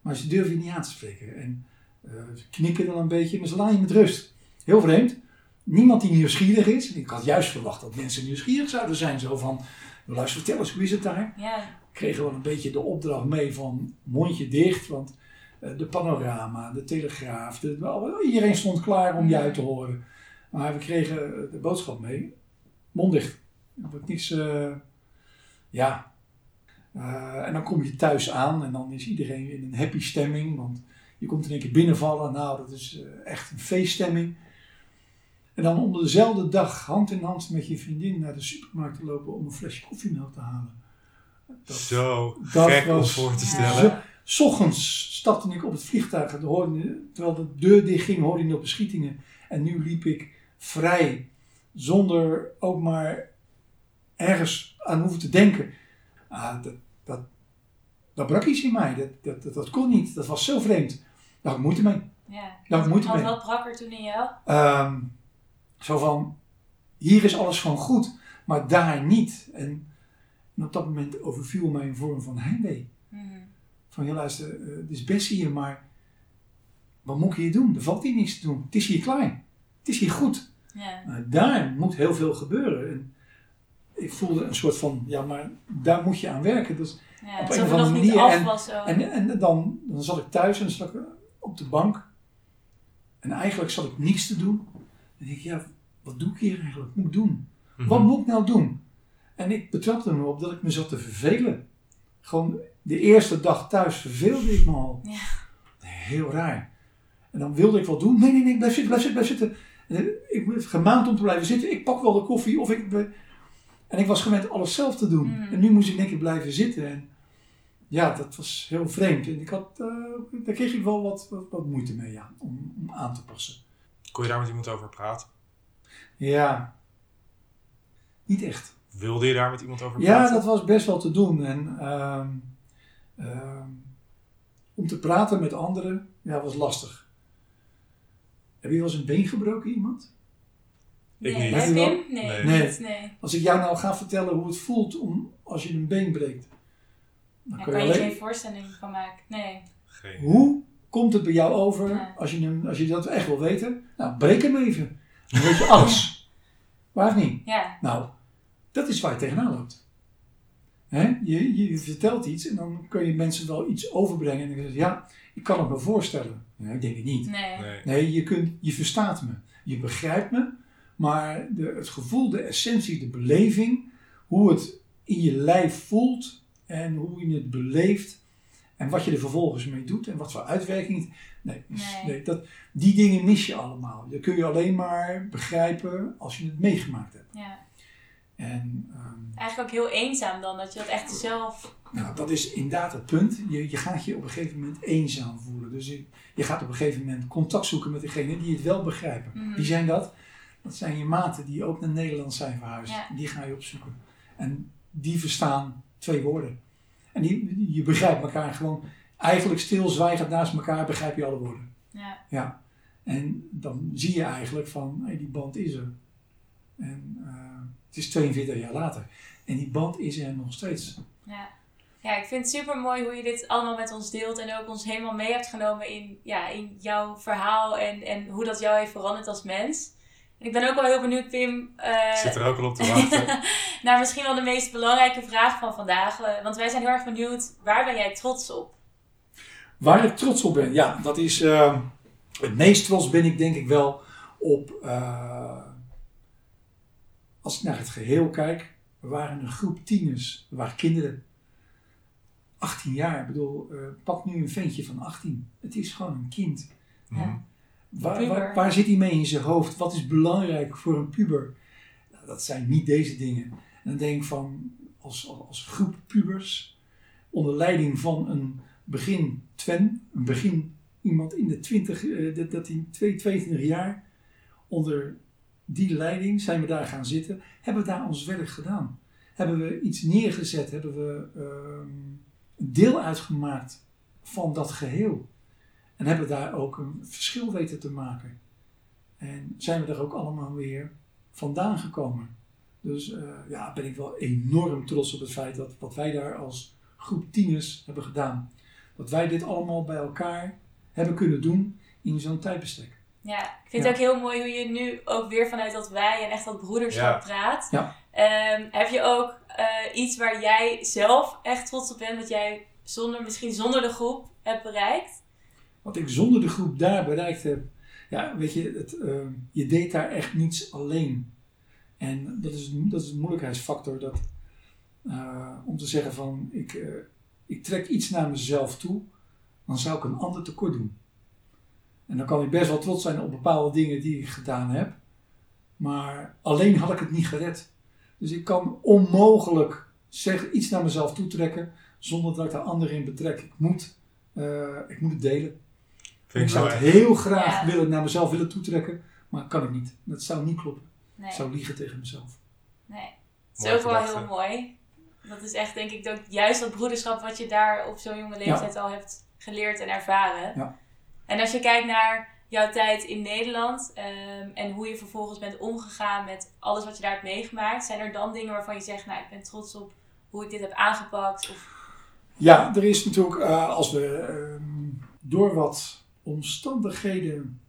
Maar ze durven je niet aan te spreken. En eh, ze knikken dan een beetje, maar ze laten je met rust. Heel vreemd. Niemand die nieuwsgierig is. Ik had juist verwacht dat mensen nieuwsgierig zouden zijn. Zo van, luister, vertel eens, hoe is het daar? Ja, kregen wel een beetje de opdracht mee van mondje dicht. Want eh, de panorama, de telegraaf, de, iedereen stond klaar om je uit te horen. Maar we kregen eh, de boodschap mee, mond dicht. Er wordt niks, eh, ja. Eh, en dan kom je thuis aan en dan is iedereen in een happy stemming. Want je komt in één keer binnenvallen. Nou, dat is eh, echt een feeststemming. En dan onder dezelfde dag hand in hand met je vriendin naar de supermarkt te lopen om een flesje koffiemelk te halen. Dat- Zo dat gek om voor te stellen. 's ochtends stapte ik op het vliegtuig en hoorde, terwijl de deur dicht ging, hoorde ik nog beschietingen. En nu liep ik vrij, zonder ook maar ergens aan hoeven te denken. Ah, dat, dat, dat brak iets in mij. Dat, dat, dat, dat kon niet. Dat was zo vreemd. Daar had ik moeite mee. ja. Daar had ik moeite Wat, mee. wat brak er toen in jou? Ehm, zo van, hier is alles gewoon goed, maar daar niet. En, en op dat moment overviel mij een vorm van heimwee. Mhm. Van, ja luister, eh, het is best hier, maar wat moet ik hier doen? Er valt hier niks te doen. Het is hier klein. Het is hier goed. Ja. Daar moet heel veel gebeuren. En ik voelde een soort van, ja, maar daar moet je aan werken. Dus, Ja, Op het een is of nog andere niet manier. af En- en en dan, dan zat ik thuis en zat ik op de bank. En eigenlijk zat ik niks te doen. En dan denk ik, ja, wat doe ik hier eigenlijk? Wat moet ik doen? Mhm. Wat moet ik nou doen? En ik betrapte me op dat ik me zat te vervelen. Gewoon de eerste dag thuis verveelde ik me al. Ja. Heel raar. En dan wilde ik wat doen. Nee, nee, nee, blijf zitten, blijf zitten, blijf zitten. ik ben gemaand om te blijven zitten. Ik pak wel de koffie of ik... En ik was gewend alles zelf te doen. Mm. En nu moest ik denk ik blijven zitten. En ja, dat was heel vreemd. En ik had, uh, daar kreeg ik wel wat, wat, wat moeite mee ja, om, om aan te passen. Kon je daar met iemand over praten? Ja, niet echt. Wilde je daar met iemand over praten? Ja, dat was best wel te doen. En uh, uh, om te praten met anderen, ja, was lastig. Heb je wel eens een been gebroken, iemand? Ik nee. niet. Heb je wel? hem? Nee. Nee. Nee. niet, nee. Als ik jou nou ga vertellen hoe het voelt om, als je een been breekt. Dan kun kan je je alleen- geen voorstelling van maken. Nee. Geen. Hoe komt het bij jou over Ja. als, je hem, als je dat echt wil weten? Nou, breek hem even. Dan weet je alles. Waar of niet? Ja. Nou, dat is waar je tegenaan loopt. Hè? Je, je vertelt iets en dan kun je mensen wel iets overbrengen. En dan zeggen ze, ja, ik kan het me voorstellen. Nee, ik denk het niet. Nee. Nee. Nee, je, kunt, je verstaat me. Je begrijpt me. Maar de, het gevoel, de essentie, de beleving, hoe het in je lijf voelt en hoe je het beleeft en wat je er vervolgens mee doet en wat voor uitwerking. het- Nee, dus- Nee. nee, dat, die dingen mis je allemaal. Dat kun je alleen maar begrijpen als je het meegemaakt hebt. Ja. En ehm, Eigenlijk ook heel eenzaam dan, dat je dat echt zelf... nou, dat is inderdaad het punt. Je, je gaat je op een gegeven moment eenzaam voelen. Dus je, je gaat op een gegeven moment contact zoeken met degene die het wel begrijpen. Mhm. Wie zijn dat? Dat zijn je maten die ook naar Nederland zijn verhuisd. Ja. Die ga je opzoeken. En die verstaan twee woorden. En die, je begrijpt elkaar gewoon eigenlijk stilzwijgend naast elkaar begrijp je alle woorden. Ja. Ja. En dan zie je eigenlijk van, hé, die band is er. En eh, het is 42 jaar later. En die band is er nog steeds. Ja. ja, ik vind het super mooi hoe je dit allemaal met ons deelt en ook ons helemaal mee hebt genomen in, ja, in jouw verhaal en, en hoe dat jou heeft veranderd als mens. En ik ben ook wel heel benieuwd, Pim, eh, Ik zit er ook al op te wachten. naar misschien wel de meest belangrijke vraag van vandaag. Eh, want wij zijn heel erg benieuwd, waar ben jij trots op? Waar ik trots op ben, ja, dat is. eh, het meest trots ben ik denk ik wel op. eh, als ik naar het geheel kijk, we waren een groep tieners, we waren kinderen. 18 jaar, ik bedoel, eh, pak nu een ventje van 18. Het is gewoon een kind. Mhm. Waar, waar, waar zit hij mee in zijn hoofd? Wat is belangrijk voor een puber? Nou, dat zijn niet deze dingen. En dan denk ik van, als, als groep pubers, onder leiding van een begin Twen, een begin iemand in de 20, eh, dat- dat in 22 jaar, onder die leiding zijn we daar gaan zitten, hebben we daar ons werk gedaan. Hebben we iets neergezet, hebben we een deel uitgemaakt van dat geheel. En hebben daar ook een verschil weten te maken. En zijn we er ook allemaal weer vandaan gekomen. Dus eh, ja, ben ik wel enorm trots op het feit dat wat wij daar als groep tieners hebben gedaan. Dat wij dit allemaal bij elkaar hebben kunnen doen in zo'n tijdbestek. Ja, ik vind Ja. het ook heel mooi hoe je nu ook weer vanuit dat wij en echt dat broederschap Ja. praat. Ja. Ehm, heb je ook eh, iets waar jij zelf echt trots op bent, wat jij zonder, misschien zonder de groep hebt bereikt? Wat ik zonder de groep daar bereikt heb. Ja, weet je, het, eh, je deed daar echt niets alleen. En dat is, dat is een moeilijkheidsfactor. Dat, eh, om te zeggen van, ik, eh, ik trek iets naar mezelf toe, dan zou ik een ander tekort doen. En dan kan ik best wel trots zijn op bepaalde dingen die ik gedaan heb. Maar alleen had ik het niet gered. Dus ik kan onmogelijk iets naar mezelf toetrekken zonder dat ik daar anderen in betrek. Ik moet, eh, ik moet het delen. Vind Ik zou het heel graag Ja. willen, naar mezelf willen toetrekken, maar kan ik niet. Dat zou niet kloppen. Nee. Ik zou liegen tegen mezelf. nee. Het is ook wel heel mooi. Dat is echt, denk ik, ook juist dat broederschap wat je daar op zo'n jonge leeftijd al hebt geleerd en ervaren. Ja. En als je kijkt naar jouw tijd in Nederland ehm, en hoe je vervolgens bent omgegaan met alles wat je daar hebt meegemaakt, zijn er dan dingen waarvan je zegt, nou, ik ben trots op hoe ik dit heb aangepakt? Of, Ja, er is natuurlijk, eh, als we ehm, door wat omstandigheden,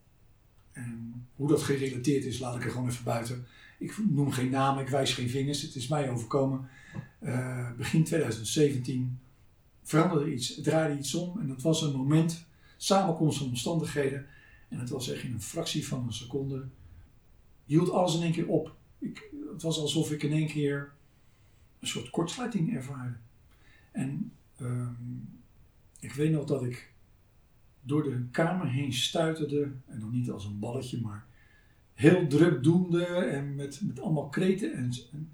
en hoe dat gerelateerd is, laat ik er gewoon even buiten. Ik noem geen namen, ik wijs geen vingers, het is mij overkomen. Eh, begin 2017 veranderde iets, draaide iets om en dat was een moment, samenkomst van omstandigheden. En het was echt in een fractie van een seconde, hield alles in één keer op. Ik, het was alsof ik in één keer een soort kortsluiting ervaarde. En Ehm, ik weet nog dat ik door de kamer heen stuiterde, en dan niet als een balletje, maar heel drukdoende en met, met allemaal kreten en, en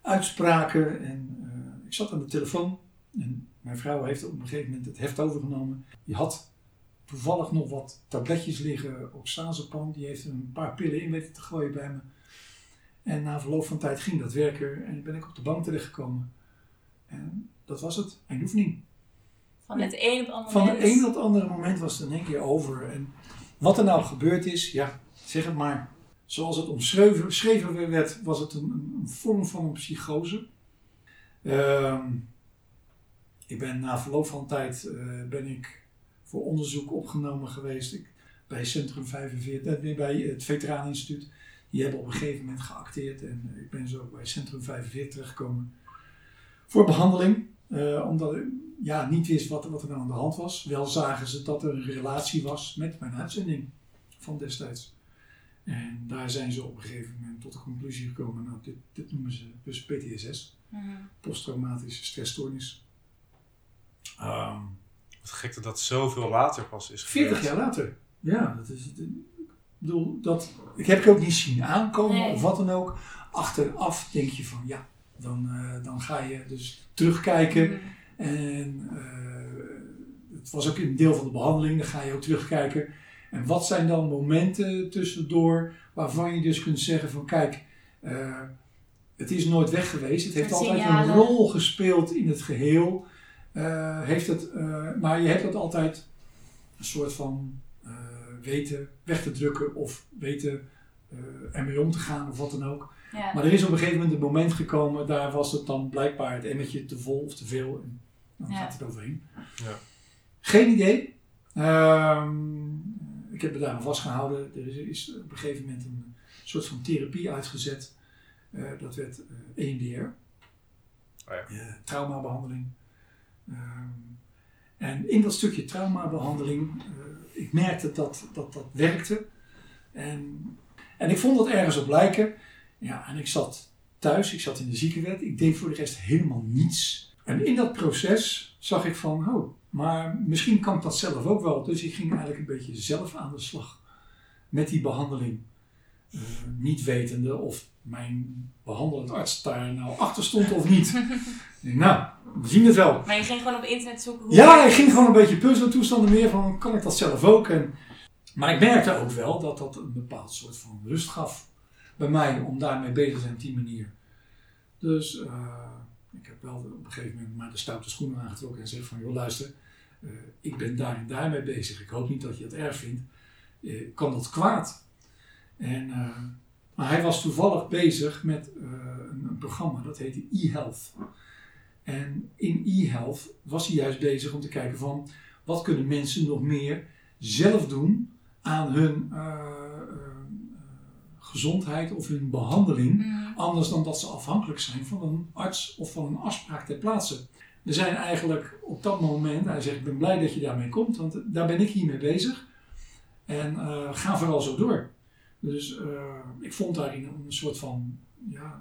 uitspraken. En eh, ik zat aan de telefoon en mijn vrouw heeft op een gegeven moment het heft overgenomen. Die had toevallig nog wat tabletjes liggen, oxazepam. Die heeft een paar pillen in weten te gooien bij me. En na verloop van tijd ging dat werken en ben ik op de bank terechtgekomen. En dat was het, eindoefening. Van het een op het andere Van moment. het een op het andere moment was het in één keer over. En wat er nou gebeurd is, ja, zeg het maar. Zoals het omschreven werd, was het een, een vorm van een psychose. Ehm, ik ben na verloop van tijd eh, ben ik voor onderzoek opgenomen geweest ik, bij Centrum 45, eh, bij het Veteraneninstituut. Die hebben op een gegeven moment geacteerd en ik ben zo bij Centrum 45 terechtgekomen voor behandeling. Eh, omdat ik ja, niet wist wat, wat er nou aan de hand was. Wel zagen ze dat er een relatie was met mijn uitzending van destijds. En daar zijn ze op een gegeven moment tot de conclusie gekomen. Nou, dit, dit noemen ze dus PTSS, Mhm. posttraumatische stressstoornis. Ehm, Wat gek dat dat zoveel later pas is gebeurd. 40 jaar later. Ja, dat is het. Ik bedoel, dat, ik heb het ook niet zien aankomen Nee. of wat dan ook. Achteraf denk je van ja, dan, eh, dan ga je dus terugkijken. Mhm. En eh, het was ook een deel van de behandeling, dan ga je ook terugkijken. En wat zijn dan momenten tussendoor waarvan je dus kunt zeggen van kijk, eh, het is nooit weg geweest. Het heeft altijd een rol gespeeld in het geheel. Eh, heeft het, maar je hebt het altijd een soort van weten weg te drukken of weten ermee om te gaan of wat dan ook. Ja. Maar er is op een gegeven moment een moment gekomen, daar was het dan blijkbaar het emmertje te vol of te veel. En dan Ja. gaat het overheen. Ja. Geen idee. Ehm, ik heb me daar aan vastgehouden. Er is, is op een gegeven moment een soort van therapie uitgezet. Eh, dat werd eh EMDR. Oh ja. Eh, traumabehandeling. Ehm, en in dat stukje traumabehandeling, eh, ik merkte dat dat, dat werkte. En, en ik vond dat ergens op lijken. Ja, en ik zat thuis, ik zat in de ziekenwet. Ik deed voor de rest helemaal niets. En in dat proces zag ik van, oh, maar misschien kan ik dat zelf ook wel. Dus ik ging eigenlijk een beetje zelf aan de slag met die behandeling. Eh, niet wetende of mijn behandelend arts daar nou achter stond of niet. Nou, we zien het wel. Maar je ging gewoon op internet zoeken hoe... Ja, ik ging gewoon een beetje puzzeltoestanden meer van, kan ik dat zelf ook? En, maar ik merkte ook wel dat dat een bepaald soort van rust gaf bij mij om daarmee bezig te zijn op die manier. Dus eh, ik heb wel op een gegeven moment maar de stoute schoenen aangetrokken en zeg van, joh luister, eh, ik ben daar en daar mee bezig. Ik hoop niet dat je het erg vindt. Eh, kan dat kwaad? En, maar hij was toevallig bezig met een, een programma, dat heette e-health. En in e-health was hij juist bezig om te kijken van wat kunnen mensen nog meer zelf doen aan hun eh, eh, gezondheid of hun behandeling. Mhm. Anders dan dat ze afhankelijk zijn van een arts of van een afspraak ter plaatse. Er zijn eigenlijk op dat moment, hij zegt ik ben blij dat je daarmee komt, want daar ben ik hiermee bezig. En eh, ga vooral zo door. Dus ik vond daarin een soort van ja,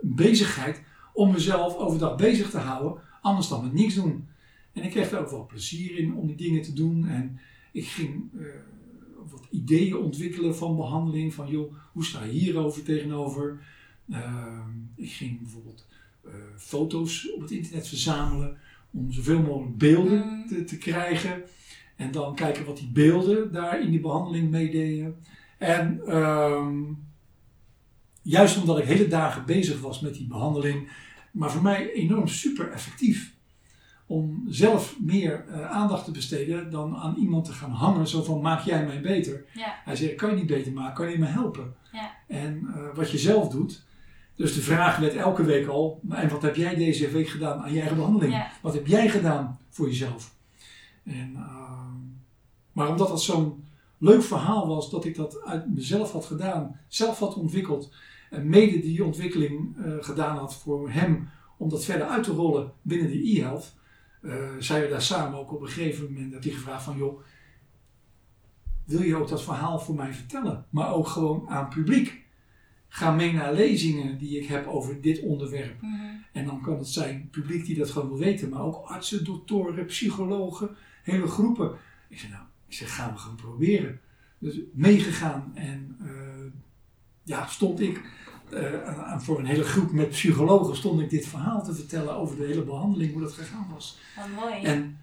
bezigheid om mezelf overdag bezig te houden, anders dan met niks doen. En ik kreeg er ook wel plezier in om die dingen te doen. En ik ging wat ideeën ontwikkelen van behandeling. Van joh, hoe sta je hierover tegenover? Eh, ik ging bijvoorbeeld eh, foto's op het internet verzamelen om zoveel mogelijk beelden Mm. te, te krijgen. En dan kijken wat die beelden daar in die behandeling meededen. En ehm, juist omdat ik hele dagen bezig was met die behandeling, maar voor mij enorm super effectief. Om zelf meer eh, aandacht te besteden dan aan iemand te gaan hangen, zo van maak jij mij beter. Ja. Hij zegt, kan je niet beter maken, kan je me helpen? Ja. En eh, wat je zelf doet. Dus de vraag werd elke week al, en wat heb jij deze week gedaan aan je eigen behandeling? Ja. Wat heb jij gedaan voor jezelf? En, ehm, maar omdat dat zo'n leuk verhaal was, dat ik dat uit mezelf had gedaan, zelf had ontwikkeld, en mede die ontwikkeling eh, gedaan had voor hem, om dat verder uit te rollen binnen de e-health, eh, zijn we daar samen ook op een gegeven moment, heb hij gevraagd van, joh, wil je ook dat verhaal voor mij vertellen? Maar ook gewoon aan publiek. Ga mee naar lezingen die ik heb over dit onderwerp. Mhm. En dan kan het zijn publiek die dat gewoon wil weten, maar ook artsen, doktoren, psychologen, hele groepen. Ik zeg, nou, ik zeg, gaan we gewoon proberen. dus meegegaan en uh, ja, stond ik uh, voor een hele groep met psychologen stond ik dit verhaal te vertellen over de hele behandeling, hoe dat gegaan was. Wat mooi. En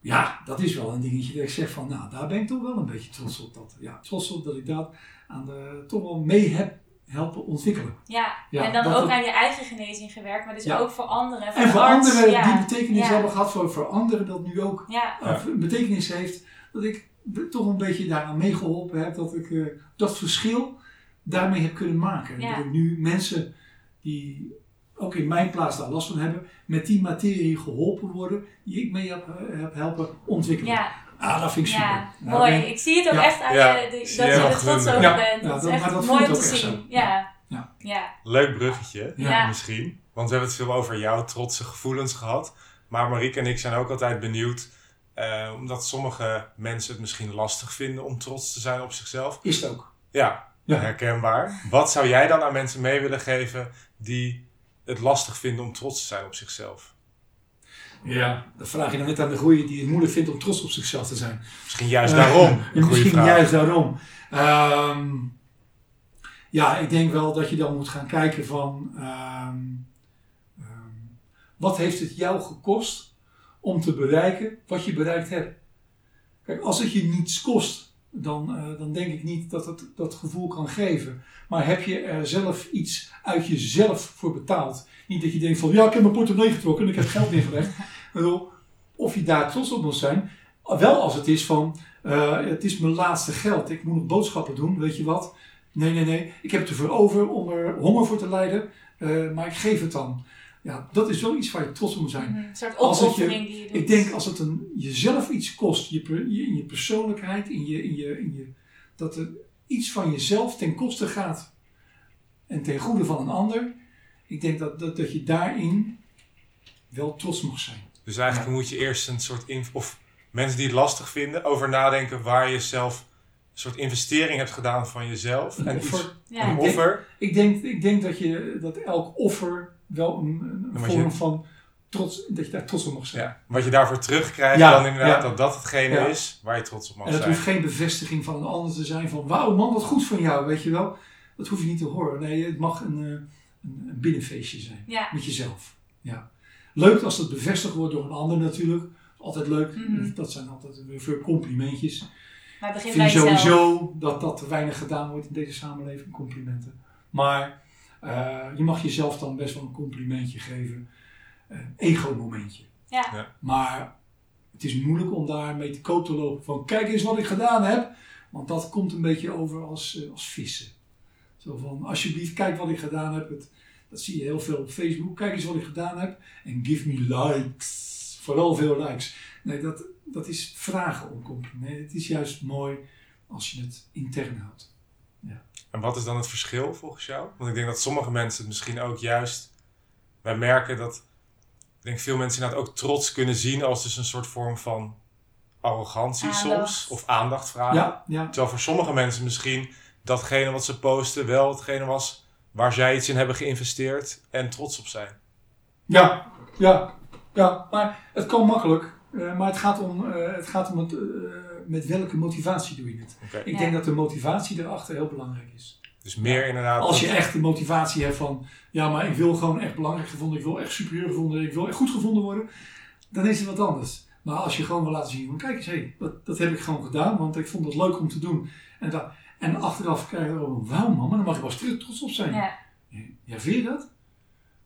ja, dat is wel een dingetje dat ik zeg van, nou, daar ben ik toch wel een beetje trots op. Dat, ja, trots op dat ik dat aan de, toch wel mee heb helpen ontwikkelen. Ja, en dan ook aan je eigen genezing gewerkt, maar dus ook voor anderen. Voor en voor anderen die betekenis hebben gehad, voor, voor anderen dat nu ook een betekenis heeft. Dat ik toch een beetje daaraan meegeholpen heb, dat ik uh, dat verschil daarmee heb kunnen maken. Dat ik nu mensen die ook in mijn plaats daar last van hebben, met die materie geholpen worden, die ik mee heb, eh, heb helpen ontwikkelen. Ja. Ah, dat vind ik super. Ja, nou, mooi. Ik zie het ook echt aan je, dat je er trots over bent. dat is echt mooi om te zien. Ja. Ja. Leuk bruggetje, misschien. Want we hebben het veel over jouw trotse gevoelens gehad. Maar Marieke en ik zijn ook altijd benieuwd, uh, omdat sommige mensen het misschien lastig vinden om trots te zijn op zichzelf. Is het ook. Ja, herkenbaar. Wat zou jij dan aan mensen mee willen geven die het lastig vinden om trots te zijn op zichzelf? Ja, dat vraag je dan net aan de groei die het moeilijk vindt om trots op zichzelf te zijn. Misschien juist daarom. Uh, misschien juist daarom. Ehm, ja, ik denk wel dat je dan moet gaan kijken van ehm, ehm, wat heeft het jou gekost om te bereiken wat je bereikt hebt. Kijk, als het je niets kost, dan, uh, dan denk ik niet dat het dat gevoel kan geven. Maar heb je er zelf iets uit jezelf voor betaald? Niet dat je denkt van, ja, ik heb mijn portemonnee getrokken en ik heb geld neergelegd. of je daar trots op moet zijn. Wel als het is van, uh, het is mijn laatste geld. Ik moet nog boodschappen doen, weet je wat. Nee, nee, nee. Ik heb het ervoor over om er honger voor te lijden. Uh, maar ik geef het dan. Ja, dat is wel iets waar je trots op moet zijn. Mm, een soort opoffering die je doet. Ik denk als het een, jezelf iets kost, je, je, in je persoonlijkheid, in je, in je, in je, dat er iets van jezelf ten koste gaat en ten goede van een ander. Ik denk dat, dat, dat je daarin wel trots mag zijn. Dus eigenlijk moet je eerst een soort, of mensen die het lastig vinden, over nadenken waar je zelf een soort investering hebt gedaan van jezelf. Een en offer. ja. Een offer. Ik denk, ik denk dat, je, dat elk offer wel een, een vorm van trots, dat je daar trots op mag zijn. Ja. Wat je daarvoor terugkrijgt, dan inderdaad dat dat hetgene is waar je trots op mag zijn. En het hoeft geen bevestiging van een ander te zijn van wauw man, wat goed van jou, weet je wel. Dat hoef je niet te horen. Nee, het mag een, eh, een, een binnenfeestje zijn. Met jezelf. Ja. Leuk als dat bevestigd wordt door een ander natuurlijk. Altijd leuk. Mhm. Dat zijn altijd weer veel complimentjes. Maar begin vind sowieso dat dat te weinig gedaan wordt in deze samenleving, complimenten. Maar uh, je mag jezelf dan best wel een complimentje geven. Een ego-momentje. Ja. ja. Maar het is moeilijk om daarmee te koop te lopen van kijk eens wat ik gedaan heb. Want dat komt een beetje over als, uh, als vissen. Zo van alsjeblieft kijk wat ik gedaan heb. Het, dat zie je heel veel op Facebook. Kijk eens wat ik gedaan heb. En give me likes. Vooral veel likes. Nee, dat, dat is vragen om compliment. Het is juist mooi als je het intern houdt. En wat is dan het verschil volgens jou? Want ik denk dat sommige mensen het misschien ook juist... Wij merken dat... Ik denk veel mensen inderdaad ook trots kunnen zien als dus een soort vorm van arrogantie soms. Of aandacht vragen. Ja, ja. Terwijl voor sommige mensen misschien datgene wat ze posten wel hetgene was waar zij iets in hebben geïnvesteerd en trots op zijn. Ja, ja, ja. Maar het kan makkelijk. Uh, maar het gaat om, uh, het gaat om het, uh, met welke motivatie doe je het. Okay. Ik ja. denk dat de motivatie erachter heel belangrijk is. Dus meer inderdaad. Als je echt de motivatie hebt van, ja, maar ik wil gewoon echt belangrijk gevonden, ik wil echt superieur gevonden, ik wil echt goed gevonden worden, dan is het wat anders. Maar als je gewoon wil laten zien van, kijk eens, hé, dat, dat heb ik gewoon gedaan, want ik vond het leuk om te doen. En, dat, en achteraf krijg je oh, wauw man, maar dan mag je wel trots op zijn. Ja. ja, vind je dat?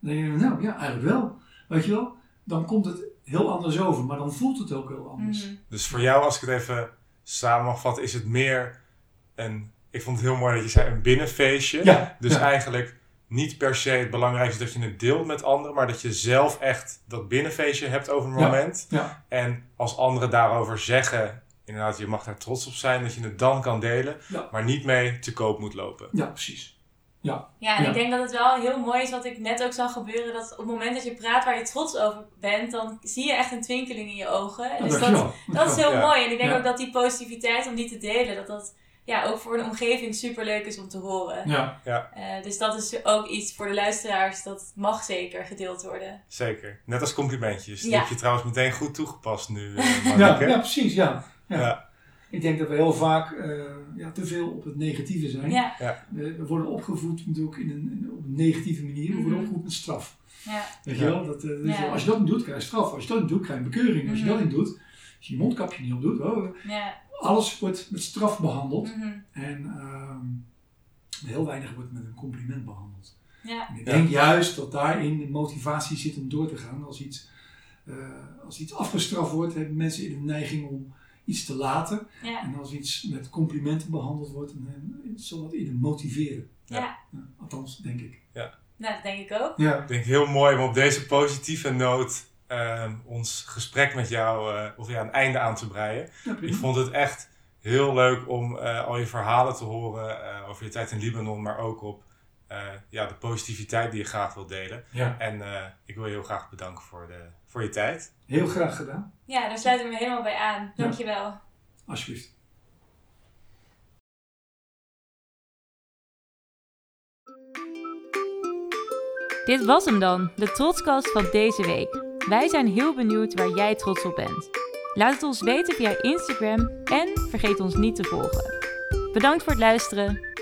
Dan denk je, nou ja, eigenlijk wel. Weet je wel? Dan komt het heel anders over, maar dan voelt het ook heel anders. Mhm. Dus voor jou, als ik het even samen mag vatten, is het meer een. Ik vond het heel mooi dat je zei een binnenfeestje. Ja, dus eigenlijk niet per se het belangrijkste dat je het deelt met anderen, maar dat je zelf echt dat binnenfeestje hebt over een moment. Ja, en als anderen daarover zeggen, inderdaad, je mag daar trots op zijn, dat je het dan kan delen, maar niet mee te koop moet lopen. Ja, precies. Ja, ja en ik denk dat het wel heel mooi is wat ik net ook zag gebeuren. Dat op het moment dat je praat waar je trots over bent, dan zie je echt een twinkeling in je ogen. dus dat, dat, is heel mooi. En ik denk ook dat die positiviteit om die te delen, dat dat ja, ook voor een omgeving super leuk is om te horen. Ja. Ja. Uh, dus dat is ook iets voor de luisteraars, dat mag zeker gedeeld worden. Zeker. Net als complimentjes. Die heb je trouwens meteen goed toegepast nu, uh, ja, ja, precies. Ja. ja. Ik denk dat we heel vaak eh, ja, te veel op het negatieve zijn. Ja. We worden opgevoed natuurlijk in een, in- op een negatieve manier. We worden Mhm. opgevoed met straf. Ja. Weet je Ja. wel? Dat, eh, dus Ja. Als je dat niet doet, krijg je straf. Als je dat niet doet, krijg je een bekeuring. Als je Mhm. dat niet doet, als je je mondkapje niet op doet, oh, Ja. alles wordt met straf behandeld. Mhm. En ehm, heel weinig wordt met een compliment behandeld. Ja. En ik Ja. denk juist dat daarin de motivatie zit om door te gaan. Als iets, eh, als iets afgestraft wordt, hebben mensen in de neiging om iets te laten. Ja. En als iets met complimenten behandeld wordt, dan eh, zal dat in motiveren. Ja. Ja, althans, denk ik. Nou, dat denk ik ook. Ja, Ik denk heel mooi om op deze positieve noot ehm, ons gesprek met jou eh, of ja, een einde aan te breien. ja Ik vond het echt heel leuk om eh, al je verhalen te horen eh, over je tijd in Libanon, maar ook op eh, ja, de positiviteit die je graag wilt delen. Ja, En eh, ik wil je heel graag bedanken voor, de, voor je tijd. heel graag gedaan. Ja, daar sluit ik me helemaal bij aan. Dankjewel. Alsjeblieft. Dit was hem dan, de Trotskast van deze week. Wij zijn heel benieuwd waar jij trots op bent. Laat het ons weten via Instagram en vergeet ons niet te volgen. Bedankt voor het luisteren.